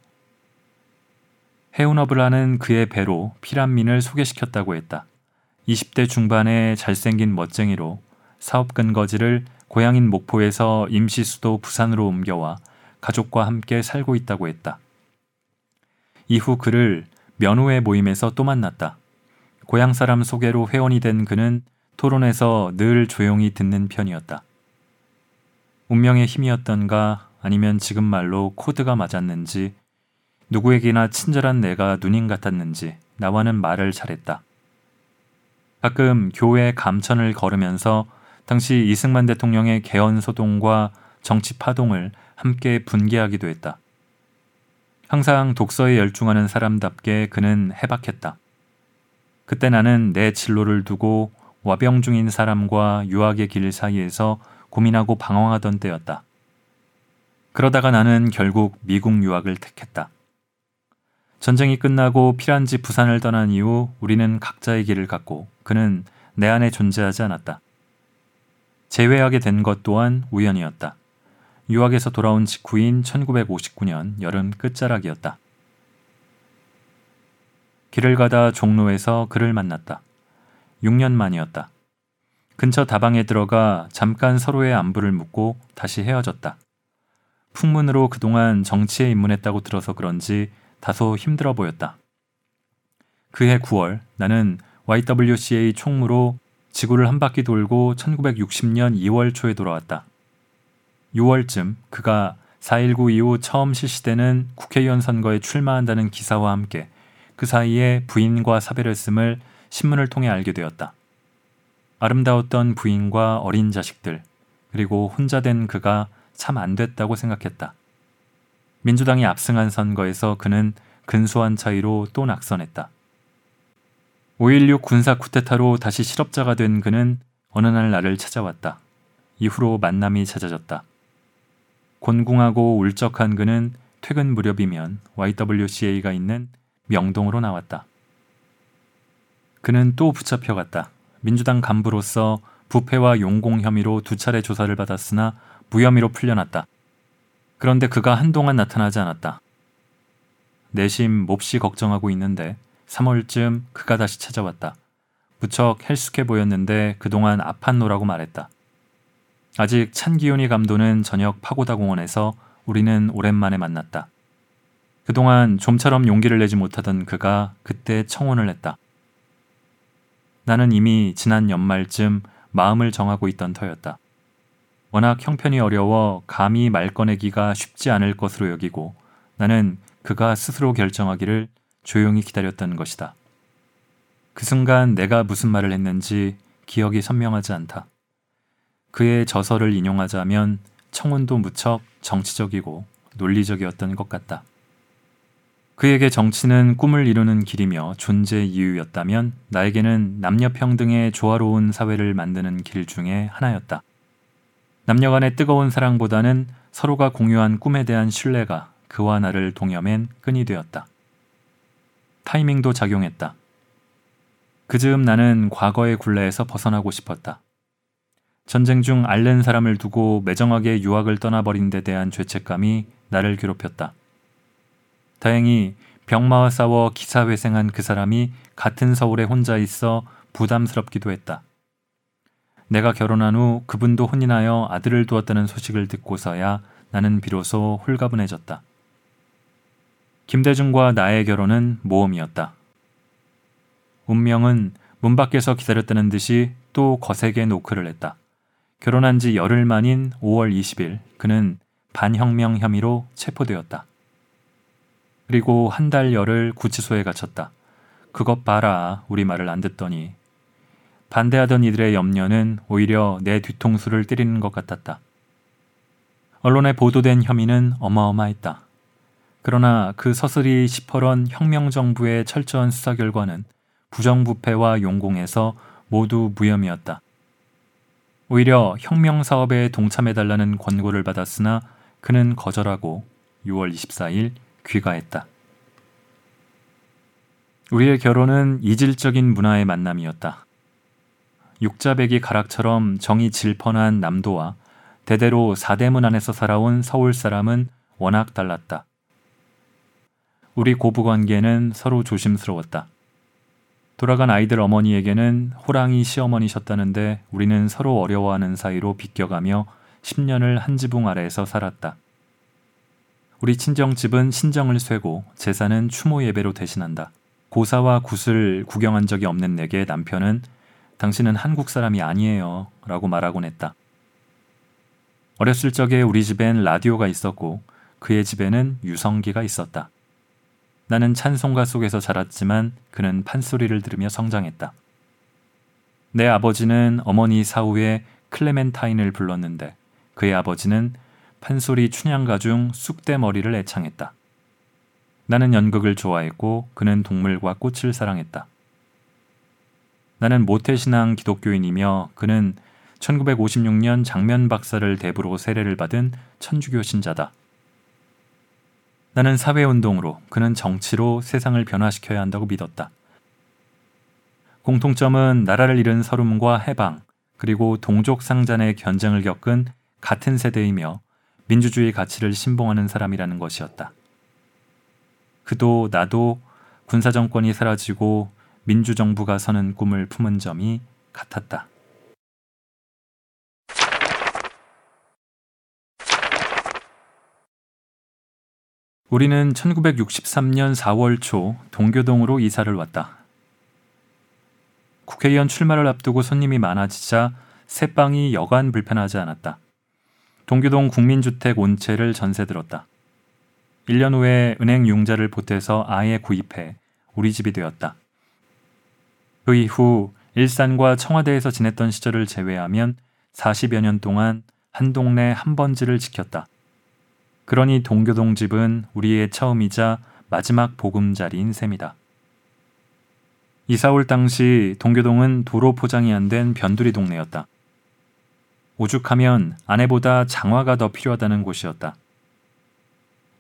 해운업을 하는 그의 배로 피란민을 소개시켰다고 했다. 20대 중반의 잘생긴 멋쟁이로 사업 근거지를 고향인 목포에서 임시 수도 부산으로 옮겨와 가족과 함께 살고 있다고 했다. 이후 그를 면후의 모임에서 또 만났다. 고향 사람 소개로 회원이 된 그는 토론에서 늘 조용히 듣는 편이었다. 운명의 힘이었던가 아니면 지금 말로 코드가 맞았는지 누구에게나 친절한 내가 누님 같았는지 나와는 말을 잘했다. 가끔 교회 감천을 걸으면서 당시 이승만 대통령의 개헌 소동과 정치 파동을 함께 분개하기도 했다. 항상 독서에 열중하는 사람답게 그는 해박했다. 그때 나는 내 진로를 두고 와병 중인 사람과 유학의 길 사이에서 고민하고 방황하던 때였다. 그러다가 나는 결국 미국 유학을 택했다. 전쟁이 끝나고 피란지 부산을 떠난 이후 우리는 각자의 길을 갔고 그는 내 안에 존재하지 않았다. 재회하게 된 것 또한 우연이었다. 유학에서 돌아온 직후인 1959년 여름 끝자락이었다. 길을 가다 종로에서 그를 만났다. 6년 만이었다. 근처 다방에 들어가 잠깐 서로의 안부를 묻고 다시 헤어졌다. 풍문으로 그동안 정치에 입문했다고 들어서 그런지 다소 힘들어 보였다. 그해 9월 나는 YWCA 총무로 지구를 한 바퀴 돌고 1960년 2월 초에 돌아왔다. 6월쯤 그가 4.19 이후 처음 실시되는 국회의원 선거에 출마한다는 기사와 함께 그 사이에 부인과 사별했음을 신문을 통해 알게 되었다. 아름다웠던 부인과 어린 자식들, 그리고 혼자 된 그가 참 안 됐다고 생각했다. 민주당이 압승한 선거에서 그는 근소한 차이로 또 낙선했다. 5.16 군사 쿠데타로 다시 실업자가 된 그는 어느 날 나를 찾아왔다. 이후로 만남이 잦아졌다. 곤궁하고 울적한 그는 퇴근 무렵이면 YWCA가 있는 명동으로 나왔다. 그는 또 붙잡혀갔다. 민주당 간부로서 부패와 용공 혐의로 두 차례 조사를 받았으나 무혐의로 풀려났다. 그런데 그가 한동안 나타나지 않았다. 내심 몹시 걱정하고 있는데 3월쯤 그가 다시 찾아왔다. 무척 헬쑥해 보였는데 그동안 아팠노라고 말했다. 아직 찬 기운이 감도는 저녁 파고다 공원에서 우리는 오랜만에 만났다. 그동안 좀처럼 용기를 내지 못하던 그가 그때 청혼을 했다. 나는 이미 지난 연말쯤 마음을 정하고 있던 터였다. 워낙 형편이 어려워 감히 말 꺼내기가 쉽지 않을 것으로 여기고 나는 그가 스스로 결정하기를 조용히 기다렸던 것이다. 그 순간 내가 무슨 말을 했는지 기억이 선명하지 않다. 그의 저서를 인용하자면 청혼도 무척 정치적이고 논리적이었던 것 같다. 그에게 정치는 꿈을 이루는 길이며 존재 이유였다면 나에게는 남녀 평등의 조화로운 사회를 만드는 길 중에 하나였다. 남녀 간의 뜨거운 사랑보다는 서로가 공유한 꿈에 대한 신뢰가 그와 나를 동여맨 끈이 되었다. 타이밍도 작용했다. 그 즈음 나는 과거의 굴레에서 벗어나고 싶었다. 전쟁 중 앓는 사람을 두고 매정하게 유학을 떠나버린 데 대한 죄책감이 나를 괴롭혔다. 다행히 병마와 싸워 기사회생한 그 사람이 같은 서울에 혼자 있어 부담스럽기도 했다. 내가 결혼한 후 그분도 혼인하여 아들을 두었다는 소식을 듣고서야 나는 비로소 홀가분해졌다. 김대중과 나의 결혼은 모험이었다. 운명은 문 밖에서 기다렸다는 듯이 또 거세게 노크를 했다. 결혼한 지 열흘 만인 5월 20일 그는 반혁명 혐의로 체포되었다. 그리고 한 달 열흘 구치소에 갇혔다. 그것 봐라 우리 말을 안 듣더니 반대하던 이들의 염려는 오히려 내 뒤통수를 때리는 것 같았다. 언론에 보도된 혐의는 어마어마했다. 그러나 그 서슬이 시퍼런 혁명정부의 철저한 수사 결과는 부정부패와 용공에서 모두 무혐의였다. 오히려 혁명 사업에 동참해달라는 권고를 받았으나 그는 거절하고 6월 24일 귀가했다. 우리의 결혼은 이질적인 문화의 만남이었다. 육자백이 가락처럼 정이 질펀한 남도와 대대로 사대문 안에서 살아온 서울 사람은 워낙 달랐다. 우리 고부 관계는 서로 조심스러웠다. 돌아간 아이들 어머니에게는 호랑이 시어머니셨다는데 우리는 서로 어려워하는 사이로 비껴가며 10년을 한 지붕 아래에서 살았다. 우리 친정집은 신정을 쇠고 제사는 추모 예배로 대신한다. 고사와 굿을 구경한 적이 없는 내게 남편은 당신은 한국 사람이 아니에요 라고 말하곤 했다. 어렸을 적에 우리 집엔 라디오가 있었고 그의 집에는 유성기가 있었다. 나는 찬송가 속에서 자랐지만 그는 판소리를 들으며 성장했다. 내 아버지는 어머니 사후에 클레멘타인을 불렀는데 그의 아버지는 판소리 춘향가 중 쑥대머리를 애창했다. 나는 연극을 좋아했고 그는 동물과 꽃을 사랑했다. 나는 모태신앙 기독교인이며 그는 1956년 장면 박사를 대부로 세례를 받은 천주교 신자다. 나는 사회운동으로 그는 정치로 세상을 변화시켜야 한다고 믿었다. 공통점은 나라를 잃은 서름과 해방, 그리고 동족 상잔의 견쟁을 겪은 같은 세대이며 민주주의 가치를 신봉하는 사람이라는 것이었다. 그도 나도 군사정권이 사라지고 민주정부가 서는 꿈을 품은 점이 같았다. 우리는 1963년 4월 초 동교동으로 이사를 왔다. 국회의원 출마를 앞두고 손님이 많아지자 새 방이 여간 불편하지 않았다. 동교동 국민주택 온채를 전세 들었다. 1년 후에 은행 융자를 보태서 아예 구입해 우리 집이 되었다. 그 이후 일산과 청와대에서 지냈던 시절을 제외하면 40여 년 동안 한 동네 한 번지를 지켰다. 그러니 동교동 집은 우리의 처음이자 마지막 보금자리인 셈이다. 이사 올 당시 동교동은 도로 포장이 안 된 변두리 동네였다. 오죽하면 아내보다 장화가 더 필요하다는 곳이었다.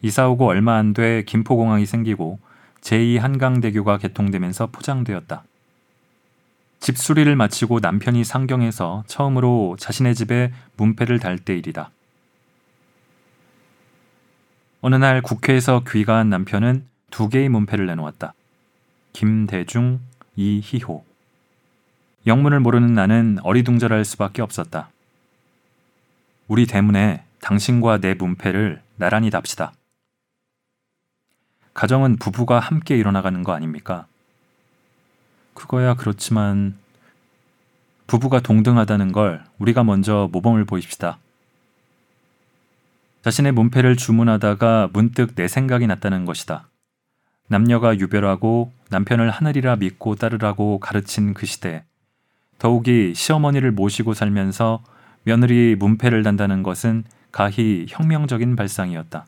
이사 오고 얼마 안 돼 김포공항이 생기고 제2 한강대교가 개통되면서 포장되었다. 집 수리를 마치고 남편이 상경해서 처음으로 자신의 집에 문패를 달 때 일이다. 어느 날 국회에서 귀가한 남편은 두 개의 문패를 내놓았다. 김대중, 이희호. 영문을 모르는 나는 어리둥절할 수밖에 없었다. 우리 대문에 당신과 내 문패를 나란히 답시다. 가정은 부부가 함께 일어나가는 거 아닙니까? 그거야 그렇지만 부부가 동등하다는 걸 우리가 먼저 모범을 보입시다. 자신의 문패를 주문하다가 문득 내 생각이 났다는 것이다. 남녀가 유별하고 남편을 하늘이라 믿고 따르라고 가르친 그 시대. 더욱이 시어머니를 모시고 살면서 며느리 문패를 단다는 것은 가히 혁명적인 발상이었다.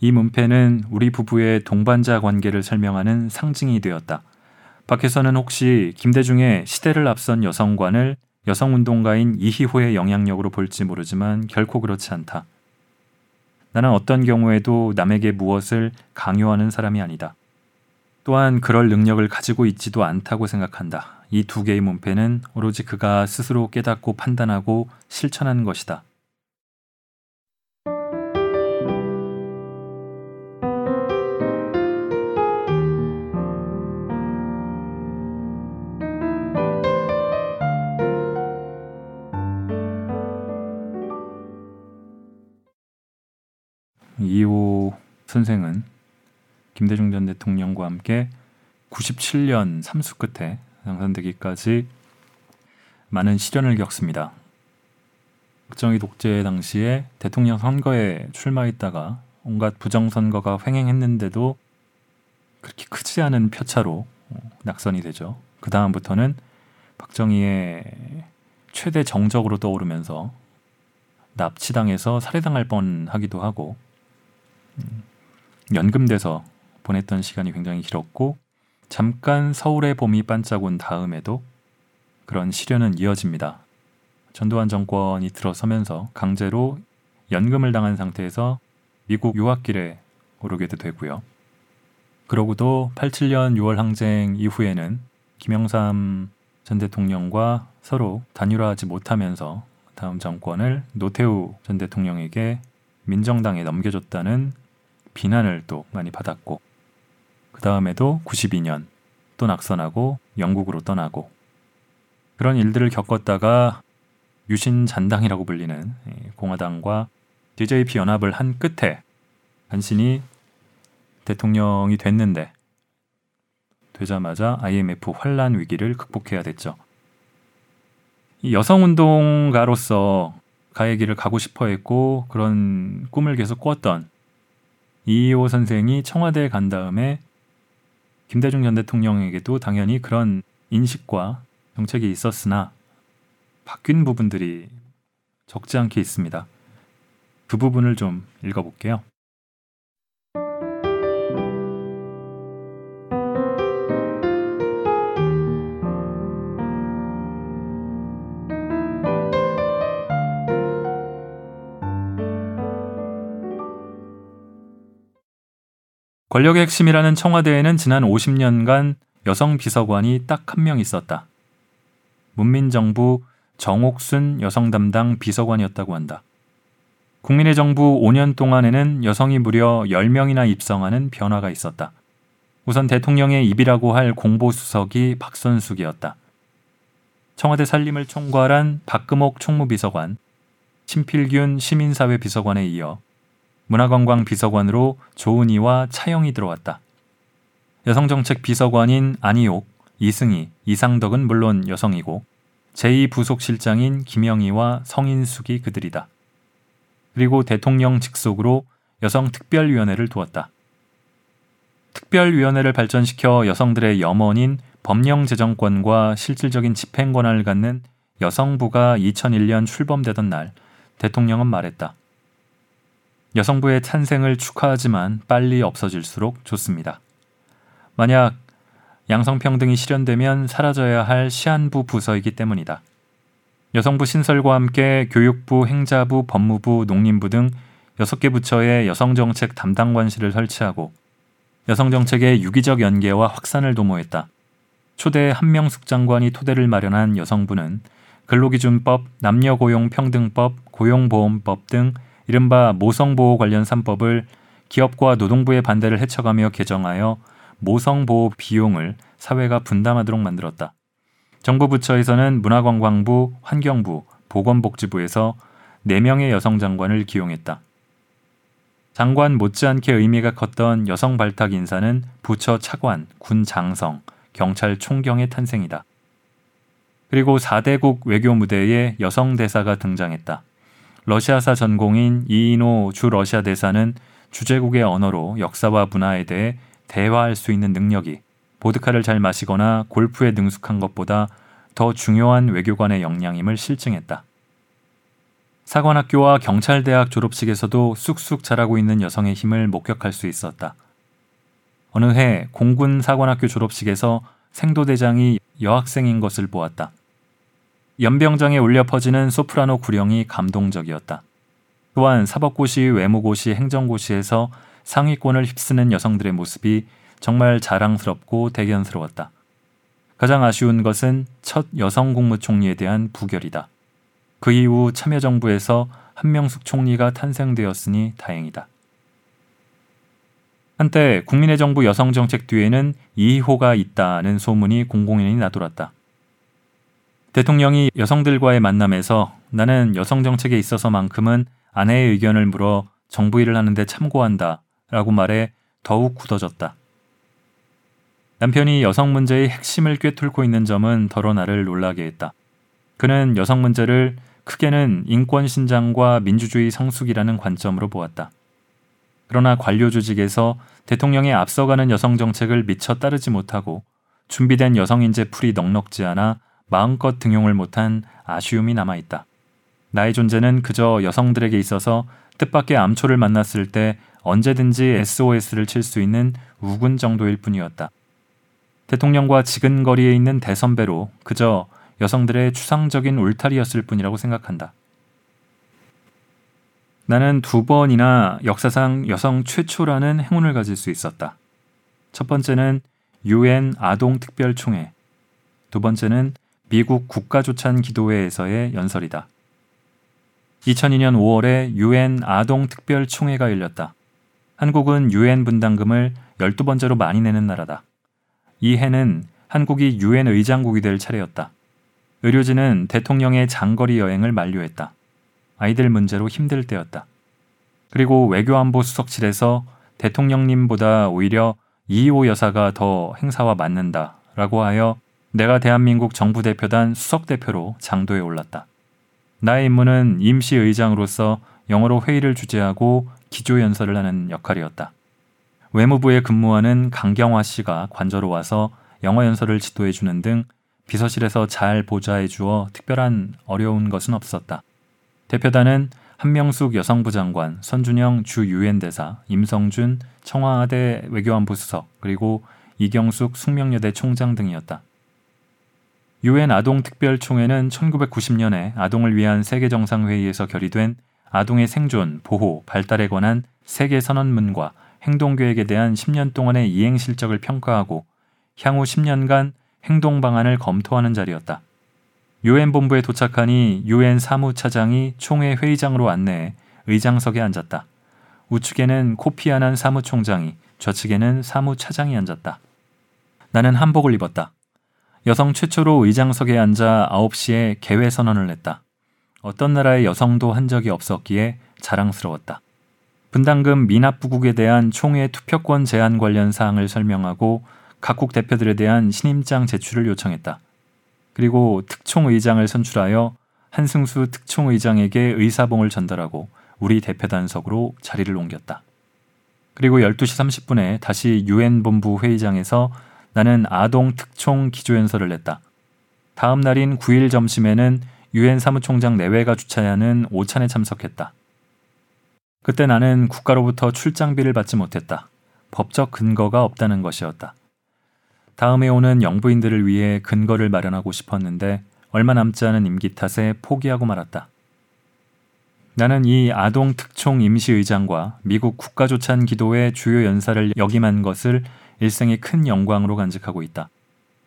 이 문패는 우리 부부의 동반자 관계를 설명하는 상징이 되었다. 밖에서는 혹시 김대중의 시대를 앞선 여성관을 여성 운동가인 이희호의 영향력으로 볼지 모르지만 결코 그렇지 않다. 나는 어떤 경우에도 남에게 무엇을 강요하는 사람이 아니다. 또한 그럴 능력을 가지고 있지도 않다고 생각한다. 이 두 개의 문패는 오로지 그가 스스로 깨닫고 판단하고 실천하는 것이다. 2호 선생은 김대중 전 대통령과 함께 97년 삼수 끝에 당선되기까지 많은 시련을 겪습니다. 박정희 독재 당시에 대통령 선거에 출마했다가 온갖 부정선거가 횡행했는데도 그렇게 크지 않은 표차로 낙선이 되죠. 그 다음부터는 박정희의 최대 정적으로 떠오르면서 납치당해서 살해당할 뻔하기도 하고 연금돼서 보냈던 시간이 굉장히 길었고 잠깐 서울의 봄이 반짝 온 다음에도 그런 시련은 이어집니다. 전두환 정권이 들어서면서 강제로 연금을 당한 상태에서 미국 유학길에 오르게도 되고요. 그러고도 87년 6월 항쟁 이후에는 김영삼 전 대통령과 서로 단일화하지 못하면서 다음 정권을 노태우 전 대통령에게 민정당에 넘겨줬다는 비난을 또 많이 받았고 그 다음에도 92년 또 낙선하고 영국으로 떠나고 그런 일들을 겪었다가 유신 잔당이라고 불리는 공화당과 DJP 연합을 한 끝에 간신히 대통령이 됐는데 되자마자 IMF 환란 위기를 극복해야 됐죠. 여성 운동가로서 가의 길을 가고 싶어 했고 그런 꿈을 계속 꿨던 이호 선생이 청와대에 간 다음에 김대중 전 대통령에게도 당연히 그런 인식과 정책이 있었으나 바뀐 부분들이 적지 않게 있습니다. 그 부분을 좀 읽어볼게요. 권력의 핵심이라는 청와대에는 지난 50년간 여성 비서관이 딱 한 명 있었다. 문민정부 정옥순 여성 담당 비서관이었다고 한다. 국민의 정부 5년 동안에는 여성이 무려 10명이나 입성하는 변화가 있었다. 우선 대통령의 입이라고 할 공보수석이 박선숙이었다. 청와대 살림을 총괄한 박금옥 총무비서관, 신필균 시민사회 비서관에 이어 문화관광 비서관으로 조은희와 차영이 들어왔다. 여성정책 비서관인 안희옥, 이승희, 이상덕은 물론 여성이고 제2부속실장인 김영희와 성인숙이 그들이다. 그리고 대통령 직속으로 여성특별위원회를 두었다. 특별위원회를 발전시켜 여성들의 염원인 법령제정권과 실질적인 집행 권한을 갖는 여성부가 2001년 출범되던 날 대통령은 말했다. 여성부의 탄생을 축하하지만 빨리 없어질수록 좋습니다. 만약 양성평등이 실현되면 사라져야 할 시한부 부서이기 때문이다. 여성부 신설과 함께 교육부, 행자부, 법무부, 농림부 등 6개 부처의 여성정책 담당관실을 설치하고 여성정책의 유기적 연계와 확산을 도모했다. 초대 한명숙 장관이 토대를 마련한 여성부는 근로기준법, 남녀고용평등법, 고용보험법 등 이른바 모성보호 관련 3법을 기업과 노동부의 반대를 헤쳐가며 개정하여 모성보호 비용을 사회가 분담하도록 만들었다. 정부 부처에서는 문화관광부, 환경부, 보건복지부에서 4명의 여성 장관을 기용했다. 장관 못지않게 의미가 컸던 여성 발탁 인사는 부처 차관, 군 장성, 경찰 총경의 탄생이다. 그리고 4대국 외교 무대에 여성 대사가 등장했다. 러시아사 전공인 이인호 주 러시아 대사는 주재국의 언어로 역사와 문화에 대해 대화할 수 있는 능력이 보드카를 잘 마시거나 골프에 능숙한 것보다 더 중요한 외교관의 역량임을 실증했다. 사관학교와 경찰대학 졸업식에서도 쑥쑥 자라고 있는 여성의 힘을 목격할 수 있었다. 어느 해 공군 사관학교 졸업식에서 생도대장이 여학생인 것을 보았다. 연병장에 울려 퍼지는 소프라노 구령이 감동적이었다. 또한 사법고시, 외무고시, 행정고시에서 상위권을 휩쓰는 여성들의 모습이 정말 자랑스럽고 대견스러웠다. 가장 아쉬운 것은 첫 여성 국무총리에 대한 부결이다. 그 이후 참여정부에서 한명숙 총리가 탄생되었으니 다행이다. 한때 국민의 정부 여성정책 뒤에는 이호가 있다는 소문이 공공연히 나돌았다. 대통령이 여성들과의 만남에서 나는 여성 정책에 있어서만큼은 아내의 의견을 물어 정부 일을 하는데 참고한다 라고 말해 더욱 굳어졌다. 남편이 여성 문제의 핵심을 꿰뚫고 있는 점은 더러 나를 놀라게 했다. 그는 여성 문제를 크게는 인권 신장과 민주주의 성숙이라는 관점으로 보았다. 그러나 관료 조직에서 대통령의 앞서가는 여성 정책을 미처 따르지 못하고 준비된 여성 인재 풀이 넉넉지 않아 마음껏 등용을 못한 아쉬움이 남아 있다. 나의 존재는 그저 여성들에게 있어서 뜻밖의 암초를 만났을 때 언제든지 SOS를 칠 수 있는 우군 정도일 뿐이었다. 대통령과 지근거리에 있는 대선배로 그저 여성들의 추상적인 울타리였을 뿐이라고 생각한다. 나는 두 번이나 역사상 여성 최초라는 행운을 가질 수 있었다. 첫 번째는 유엔 아동 특별총회, 두 번째는 미국 국가조찬 기도회에서의 연설이다. 2002년 5월에 유엔 아동 특별 총회가 열렸다. 한국은 유엔 분담금을 12번째로 많이 내는 나라다. 이 해는 한국이 유엔 의장국이 될 차례였다. 의료진은 대통령의 장거리 여행을 만료했다. 아이들 문제로 힘들 때였다. 그리고 외교안보 수석실에서 대통령님보다 오히려 이호 여사가 더 행사와 맞는다 라고 하여 내가 대한민국 정부 대표단 수석 대표로 장도에 올랐다. 나의 임무는 임시 의장으로서 영어로 회의를 주재하고 기조 연설을 하는 역할이었다. 외무부에 근무하는 강경화 씨가 관저로 와서 영어 연설을 지도해 주는 등 비서실에서 잘 보좌해 주어 특별한 어려운 것은 없었다. 대표단은 한명숙 여성부 장관, 선준영 주 유엔 대사, 임성준 청와대 외교안보 수석, 그리고 이경숙 숙명여대 총장 등이었다. 유엔 아동 특별총회는 1990년에 아동을 위한 세계 정상회의에서 결의된 아동의 생존, 보호, 발달에 관한 세계 선언문과 행동 계획에 대한 10년 동안의 이행 실적을 평가하고 향후 10년간 행동 방안을 검토하는 자리였다. 유엔 본부에 도착하니 유엔 사무차장이 총회 회의장으로 안내해 의장석에 앉았다. 우측에는 코피아난 사무총장이 좌측에는 사무차장이 앉았다. 나는 한복을 입었다. 여성 최초로 의장석에 앉아 9시에 개회 선언을 했다. 어떤 나라의 여성도 한 적이 없었기에 자랑스러웠다. 분담금 미납 부국에 대한 총회 투표권 제한 관련 사항을 설명하고 각국 대표들에 대한 신임장 제출을 요청했다. 그리고 특총의장을 선출하여 한승수 특총의장에게 의사봉을 전달하고 우리 대표단석으로 자리를 옮겼다. 그리고 12시 30분에 다시 유엔 본부 회의장에서 나는 아동 특총 기조연설을 냈다. 다음 날인 9일 점심에는 유엔 사무총장 내외가 주차하는 오찬에 참석했다. 그때 나는 국가로부터 출장비를 받지 못했다. 법적 근거가 없다는 것이었다. 다음에 오는 영부인들을 위해 근거를 마련하고 싶었는데 얼마 남지 않은 임기 탓에 포기하고 말았다. 나는 이 아동 특총 임시의장과 미국 국가조찬 기도회 주요 연사를 역임한 것을 일생의 큰 영광으로 간직하고 있다.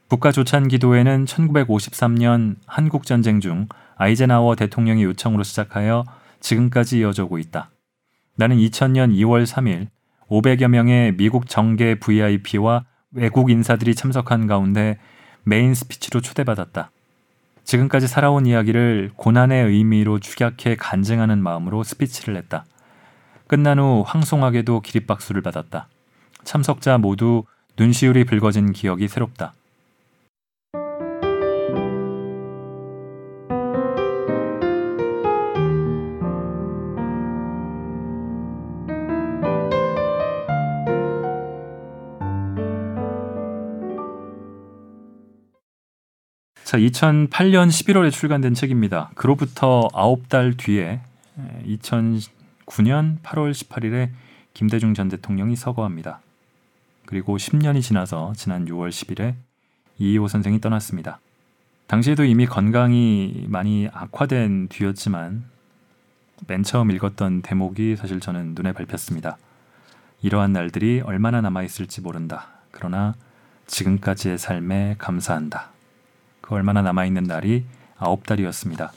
국가 조찬 기도회는 1953년 한국 전쟁 중 아이젠하워 대통령의 요청으로 시작하여 지금까지 이어지고 있다. 나는 2000년 2월 3일 500여 명의 미국 정계 VIP와 외국 인사들이 참석한 가운데 메인 스피치로 초대받았다. 지금까지 살아온 이야기를 고난의 의미로 축약해 간증하는 마음으로 스피치를 했다. 끝난 후 황송하게도 기립박수를 받았다. 참석자 모두 눈시울이 붉어진 기억이 새롭다. 자, 2008년 11월에 출간된 책입니다. 그로부터 9달 뒤에 2009년 8월 18일에 김대중 전 대통령이 서거합니다. 그리고 10년이 지나서 지난 6월 10일에 이희호 선생이 떠났습니다. 당시에도 이미 건강이 많이 악화된 뒤였지만 맨 처음 읽었던 대목이 사실 저는 눈에 밟혔습니다. 이러한 날들이 얼마나 남아있을지 모른다. 그러나 지금까지의 삶에 감사한다. 그 얼마나 남아있는 날이 아홉 달이었습니다.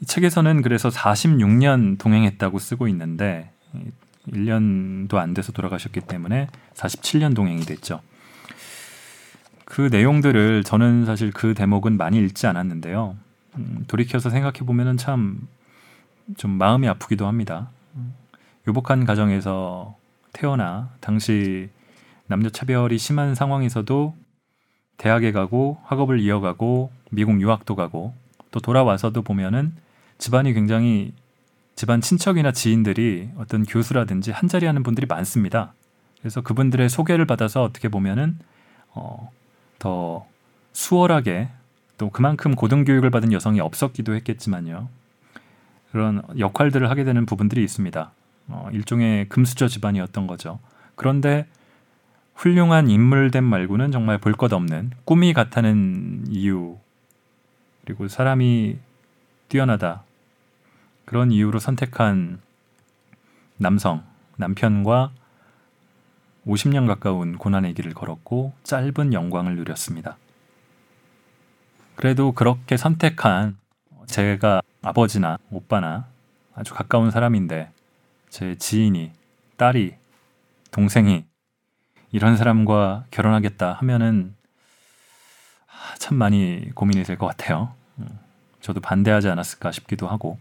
이 책에서는 그래서 46년 동행했다고 쓰고 있는데 1년도 안 돼서 돌아가셨기 때문에 47년 동행이 됐죠. 그 내용들을 저는 사실 그 대목은 많이 읽지 않았는데요. 음, 돌이켜서 생각해 보면은 참 좀 마음이 아프기도 합니다. 유복한 가정에서 태어나 당시 남녀 차별이 심한 상황에서도 대학에 가고 학업을 이어가고 미국 유학도 가고 또 돌아와서도 보면은 집안이 굉장히 집안 친척이나 지인들이 어떤 교수라든지 한 자리 하는 분들이 많습니다. 그래서 그분들의 소개를 받아서 어떻게 보면은 어, 더 수월하게 또 그만큼 고등교육을 받은 여성이 없었기도 했겠지만요. 그런 역할들을 하게 되는 부분들이 있습니다. 어, 일종의 금수저 집안이었던 거죠. 그런데 훌륭한 인물됨 말고는 정말 볼 것 없는 꿈이 같다는 이유 그리고 사람이 뛰어나다 그런 이유로 선택한 남성 남편과 50년 가까운 고난의 길을 걸었고 짧은 영광을 누렸습니다. 그래도 그렇게 선택한 제가 아버지나 오빠나 아주 가까운 사람인데 제 지인이 딸이 동생이 이런 사람과 결혼하겠다 하면은 아, 참 많이 고민이 될 것 같아요. 음, 저도 반대하지 않았을까 싶기도 하고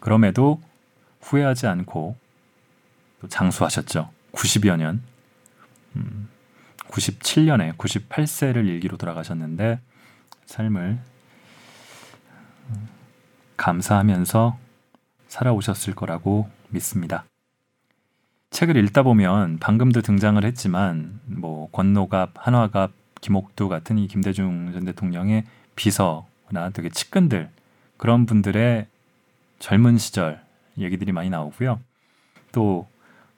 그럼에도 후회하지 않고 또 장수하셨죠. 90여 년. 음, 97년에 98세를 일기로 돌아가셨는데 삶을 음, 감사하면서 살아오셨을 거라고 믿습니다. 책을 읽다 보면 방금도 등장을 했지만 뭐 권노갑, 한화갑, 김옥두 같은 이 김대중 전 대통령의 비서나 되게 측근들 그런 분들의 젊은 시절 얘기들이 많이 나오고요. 또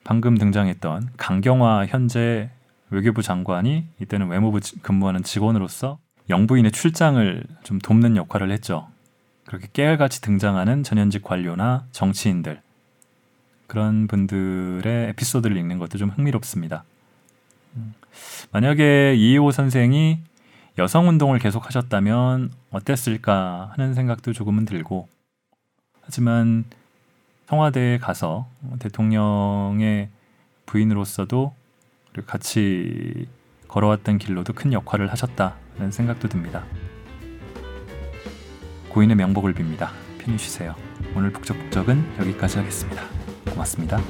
방금 등장했던 강경화 현재 외교부 장관이 이때는 외무부 근무하는 직원으로서 영부인의 출장을 좀 돕는 역할을 했죠. 그렇게 깨알같이 등장하는 전현직 관료나 정치인들 그런 분들의 에피소드를 읽는 것도 좀 흥미롭습니다. 음, 만약에 이호 선생이 여성 운동을 계속하셨다면 어땠을까 하는 생각도 조금은 들고 하지만 청와대에 가서 대통령의 부인으로서도 같이 걸어왔던 길로도 큰 역할을 하셨다는 생각도 듭니다. 고인의 명복을 빕니다. 편히 쉬세요. 오늘 북적북적은 여기까지 하겠습니다. 고맙습니다.